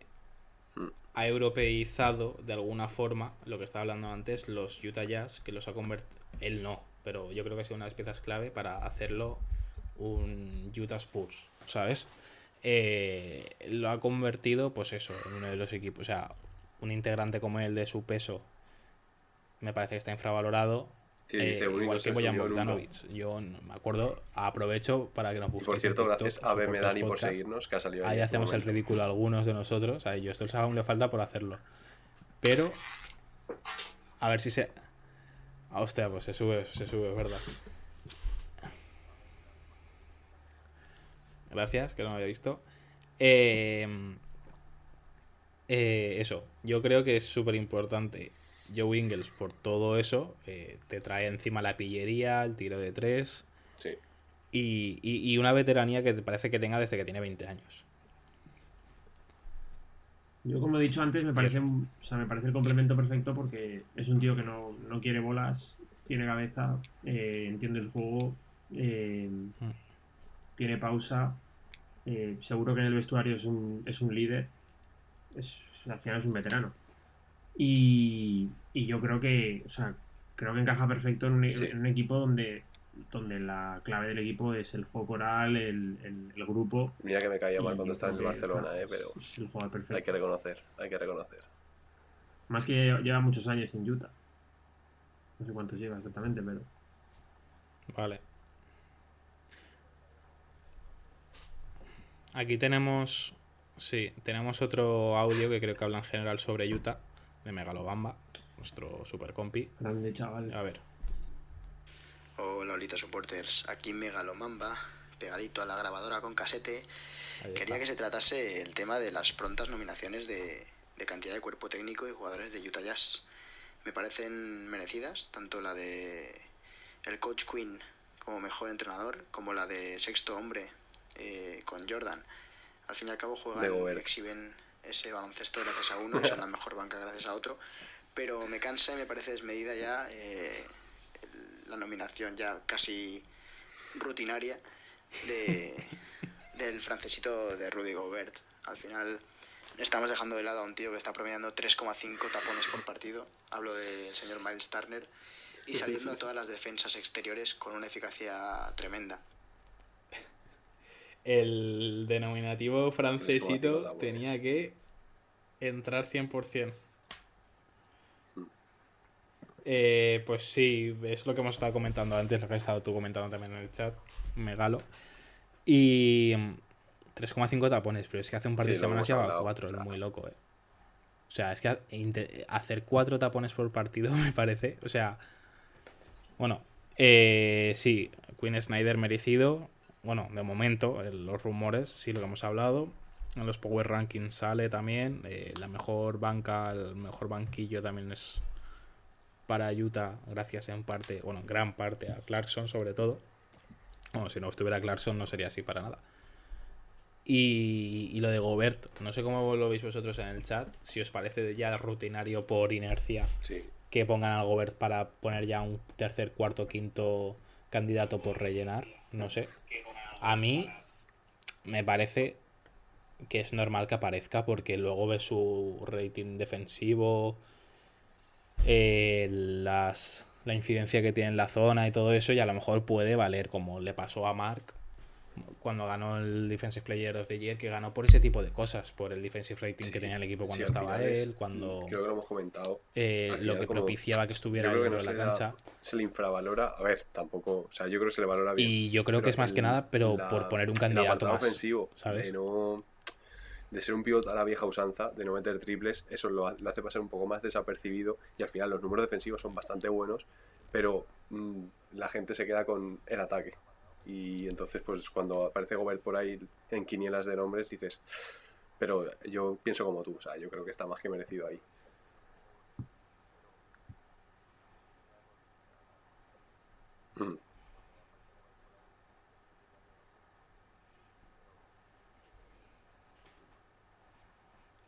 ha europeizado de alguna forma lo que estaba hablando antes, los Utah Jazz, que los ha convertido. Él no, pero yo creo que ha sido una de las piezas clave para hacerlo un Utah Spurs, ¿sabes? Eh, lo ha convertido, pues eso, en uno de los equipos. O sea, un integrante como él de su peso me parece que está infravalorado. Sí, Eh, dice, "Uy, no igual que Boyan subió nunca". Bogdanovic. Yo no- me acuerdo, aprovecho para que nos Y busquéis. por cierto, TikTok gracias a BM Dani por seguirnos, que ha salido Ahí en este hacemos el ridículo a algunos de nosotros. A ellos esto aún le falta por hacerlo. Pero. A ver si se. Ah, hostia, pues se sube, se sube, es verdad. Gracias, que no lo había visto. Eh, eh, eso, yo creo que es súper importante. Joe Ingles, por todo eso, eh, te trae encima la pillería, el tiro de tres. Sí. Y, y- y una veteranía que te parece que tenga desde que tiene 20 años. Yo, como he dicho antes, me parece, un- o sea, me parece el complemento perfecto porque es un tío que no, no quiere bolas, tiene cabeza, eh, entiende el juego, eh, tiene pausa. eh, seguro que en el vestuario es un, es un líder. Es, al final es un veterano. Y, y yo creo que, o sea, creo que encaja perfecto en un, en un equipo donde, donde la clave del equipo es el juego coral, el, el- el grupo. Mira que me caía mal cuando estaba en el Barcelona, eh, pero es el jugador perfecto. hay que reconocer, hay que reconocer. Más que lleva, lleva muchos años en Utah. No sé cuántos lleva exactamente, pero. Vale. Aquí tenemos. Sí, tenemos otro audio que creo que habla en general sobre Utah, de Megalobamba, nuestro super compi. Grande chaval. A ver. Hola, Olita Supporters. Aquí Megalomamba, pegadito a la grabadora con casete. Quería que se tratase el tema de las prontas nominaciones de, de cantidad de cuerpo técnico y jugadores de Utah Jazz. Me parecen merecidas, tanto la de el coach Quinn como mejor entrenador, como la de sexto hombre eh, con Jordan. Al fin y al cabo juegan exhiben ese baloncesto gracias a uno, son la mejor banca gracias a otro. Pero me cansa y me parece desmedida ya eh, la nominación ya casi rutinaria de, del francesito de Rudy Gobert. Al final estamos dejando de lado a un tío que está promediando 3,5 tapones por partido. Hablo del señor Miles Turner. Y saliendo a todas las defensas exteriores con una eficacia tremenda. El denominativo francesito tenía que entrar 100%. Eh, pues sí, es lo que hemos estado comentando antes, lo que has estado tú comentando también en el chat, Megalo. Y 3,5 tapones, pero es que hace un par de Sí, semanas llevaba hablado, 4, es claro. muy loco, eh. O sea, es que hacer 4 tapones por partido [laughs] me parece, o sea, bueno, eh, sí, Queen Snyder merecido, bueno, de momento, eh, los rumores, sí, lo que hemos hablado. En los Power Rankings sale también. eh, la mejor banca, el mejor banquillo también es para Utah, gracias en parte, bueno, en gran parte a Clarkson sobre todo. Bueno, si no estuviera Clarkson no sería así para nada. Y, y lo de Gobert, no sé cómo lo veis vosotros en el chat, si os parece ya rutinario por inercia Sí. que pongan al Gobert para poner ya un tercer, cuarto, quinto candidato por rellenar, no sé. A mí me parece que es normal que aparezca porque luego ves su rating defensivo, eh, las, la incidencia que tiene en la zona y todo eso, y a lo mejor puede valer, como le pasó a Mark cuando ganó el Defensive Player of the Year, que ganó por ese tipo de cosas, por el defensive rating que tenía el equipo cuando Sí, estaba él, cuando Creo que lo hemos comentado. eh, lo que propiciaba que estuviera dentro no de la da- cancha. Se le infravalora. A ver, tampoco. O sea, yo creo que se le valora bien. Y yo creo que es más que nada, pero la- por poner un candidato más. ofensivo, ¿sabes? de no. De ser un pivot a la vieja usanza, de no meter triples, eso lo, ha- lo hace pasar un poco más desapercibido. Y al final los números defensivos son bastante buenos, pero mm, la gente se queda con el ataque. Y entonces, pues cuando aparece Gobert por ahí en quinielas de nombres, dices. Pero yo pienso como tú, o sea, yo creo que está más que merecido ahí. Mm.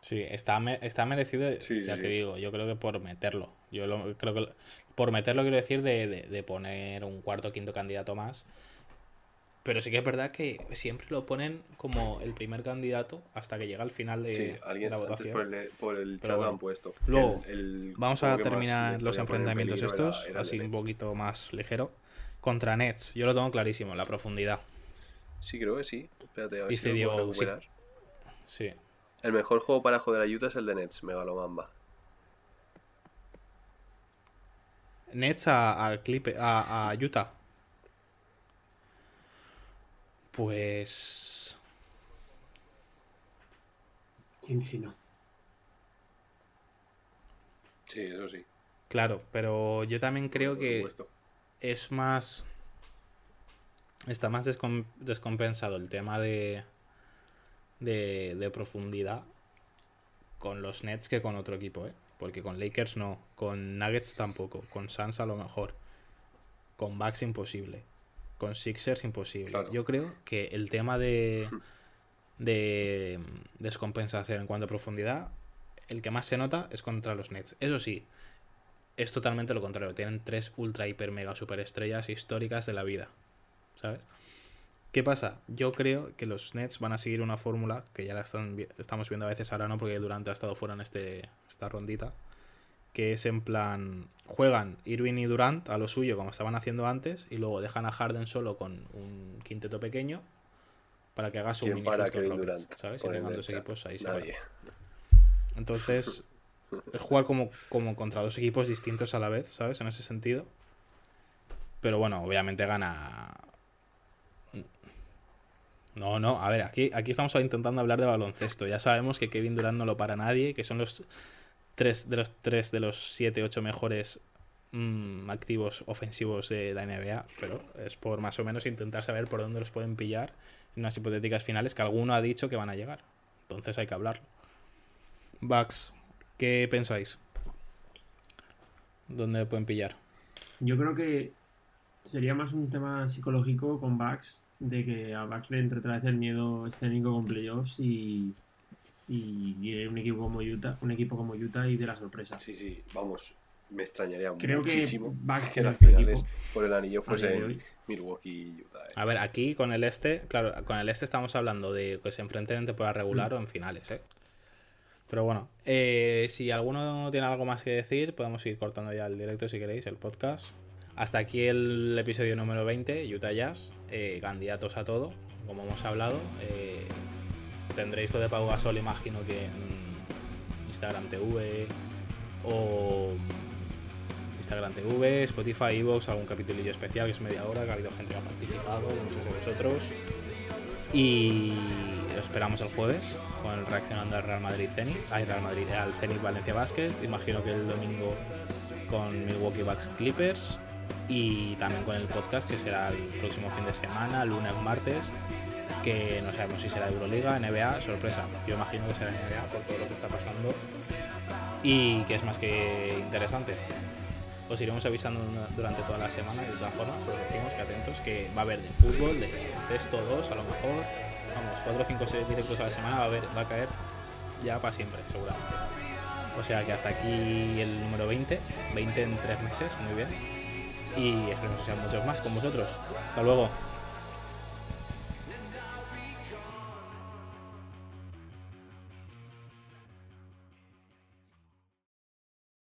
Sí, está, me- está merecido, Sí, ya sí, te sí. digo, yo creo que por meterlo. Yo lo- creo que lo- por meterlo quiero decir de, de- de poner un cuarto o quinto candidato más. Pero sí que es verdad que siempre lo ponen como el primer candidato hasta que llega al final de, Sí, de alguien la antes votación. por el, por el chat lo bueno. han puesto. Luego, el- el vamos a terminar los enfrentamientos era- estos, era así un poquito más ligero. Contra Nets, yo lo tengo clarísimo, la profundidad. Sí, creo que sí. Espérate, a ver Dice si lo puedo Diego, sí. El mejor juego para joder a Utah es el de Nets, Megalomamba. Nets a, a, Clip- a, a Utah. Pues. ¿Quién si no? Sí, eso sí. Claro, pero yo también creo por que supuesto. es más. Está más descom- descompensado el tema de, de. de profundidad con los Nets que con otro equipo, ¿eh? Porque con Lakers no, con Nuggets tampoco, con Suns a lo mejor, con Bucks imposible, con Sixers imposible. Claro. Yo creo que el tema de. [laughs] de descompensación en cuanto a profundidad, el que más se nota es contra los Nets. Eso sí, es totalmente lo contrario. Tienen tres ultra, hiper, mega superestrellas históricas de la vida. ¿Sabes? ¿Qué pasa? Yo creo que los Nets van a seguir una fórmula que ya la están estamos viendo a veces ahora no, porque Durante ha estado fuera en este, esta rondita. Que es en plan. Juegan Irving y Durant a lo suyo, como estaban haciendo antes, y luego dejan a Harden solo con un quinteto pequeño para que haga su ¿Quién mini para Kevin Rockets, Durant? ¿Sabes? Y tengan en dos equipos ahí separados. Entonces, [laughs] es jugar como, como contra dos equipos distintos a la vez, ¿sabes? En ese sentido. Pero bueno, obviamente gana. No, no, a ver, aquí, aquí estamos intentando hablar de baloncesto. Ya sabemos que Kevin Durant no lo para nadie, que son los tres de los tres de los siete, ocho mejores mm, activos ofensivos de la NBA, pero es por más o menos intentar saber por dónde los pueden pillar en unas hipotéticas finales que alguno ha dicho que van a llegar. Entonces hay que hablarlo. Bucks, ¿qué pensáis? ¿Dónde pueden pillar? Yo creo que sería más un tema psicológico con Bucks, de que a Bucks le entre otra el miedo escénico con playoffs y, y, y un equipo como Utah, un equipo como Utah y de la sorpresa. Sí, sí, vamos. Me extrañaría Creo que muchísimo [laughs] que es las finales equipo por el anillo fuesen. Milwaukee y Utah. eh. A ver, aquí con el este, claro, con el este estamos hablando de que se enfrenten en temporada regular Mm. o en finales, ¿eh? Pero bueno, eh, si alguno tiene algo más que decir, podemos ir cortando ya el directo si queréis, el podcast. Hasta aquí el episodio número 20, Utah Jazz, eh, candidatos a todo, como hemos hablado. Eh, tendréis lo de Pau Gasol, imagino que Instagram TV o Instagram TV, Spotify, Evox, algún capítulo especial que es media hora, que ha habido gente que ha participado, muchos de vosotros. Y lo esperamos el jueves con el reaccionando al Real Madrid Zenit, ay, Real Madrid, al Zenit Valencia Basket. Imagino que el domingo con Milwaukee Bucks Clippers y también con el podcast que será el próximo fin de semana, lunes martes, que no sabemos si será Euroliga, NBA, sorpresa. Yo imagino que será NBA por todo lo que está pasando y que es más que interesante. Os iremos avisando durante toda la semana de todas formas, os decimos que atentos, que va a haber de fútbol, de cesto 2 a lo mejor, vamos, 4 o 5 6 directos a la semana va a, haber, va a caer ya para siempre, seguramente. O sea que hasta aquí el número 20, 20 en 3 meses, muy bien. Y esperemos que sean muchos más con vosotros. Hasta luego.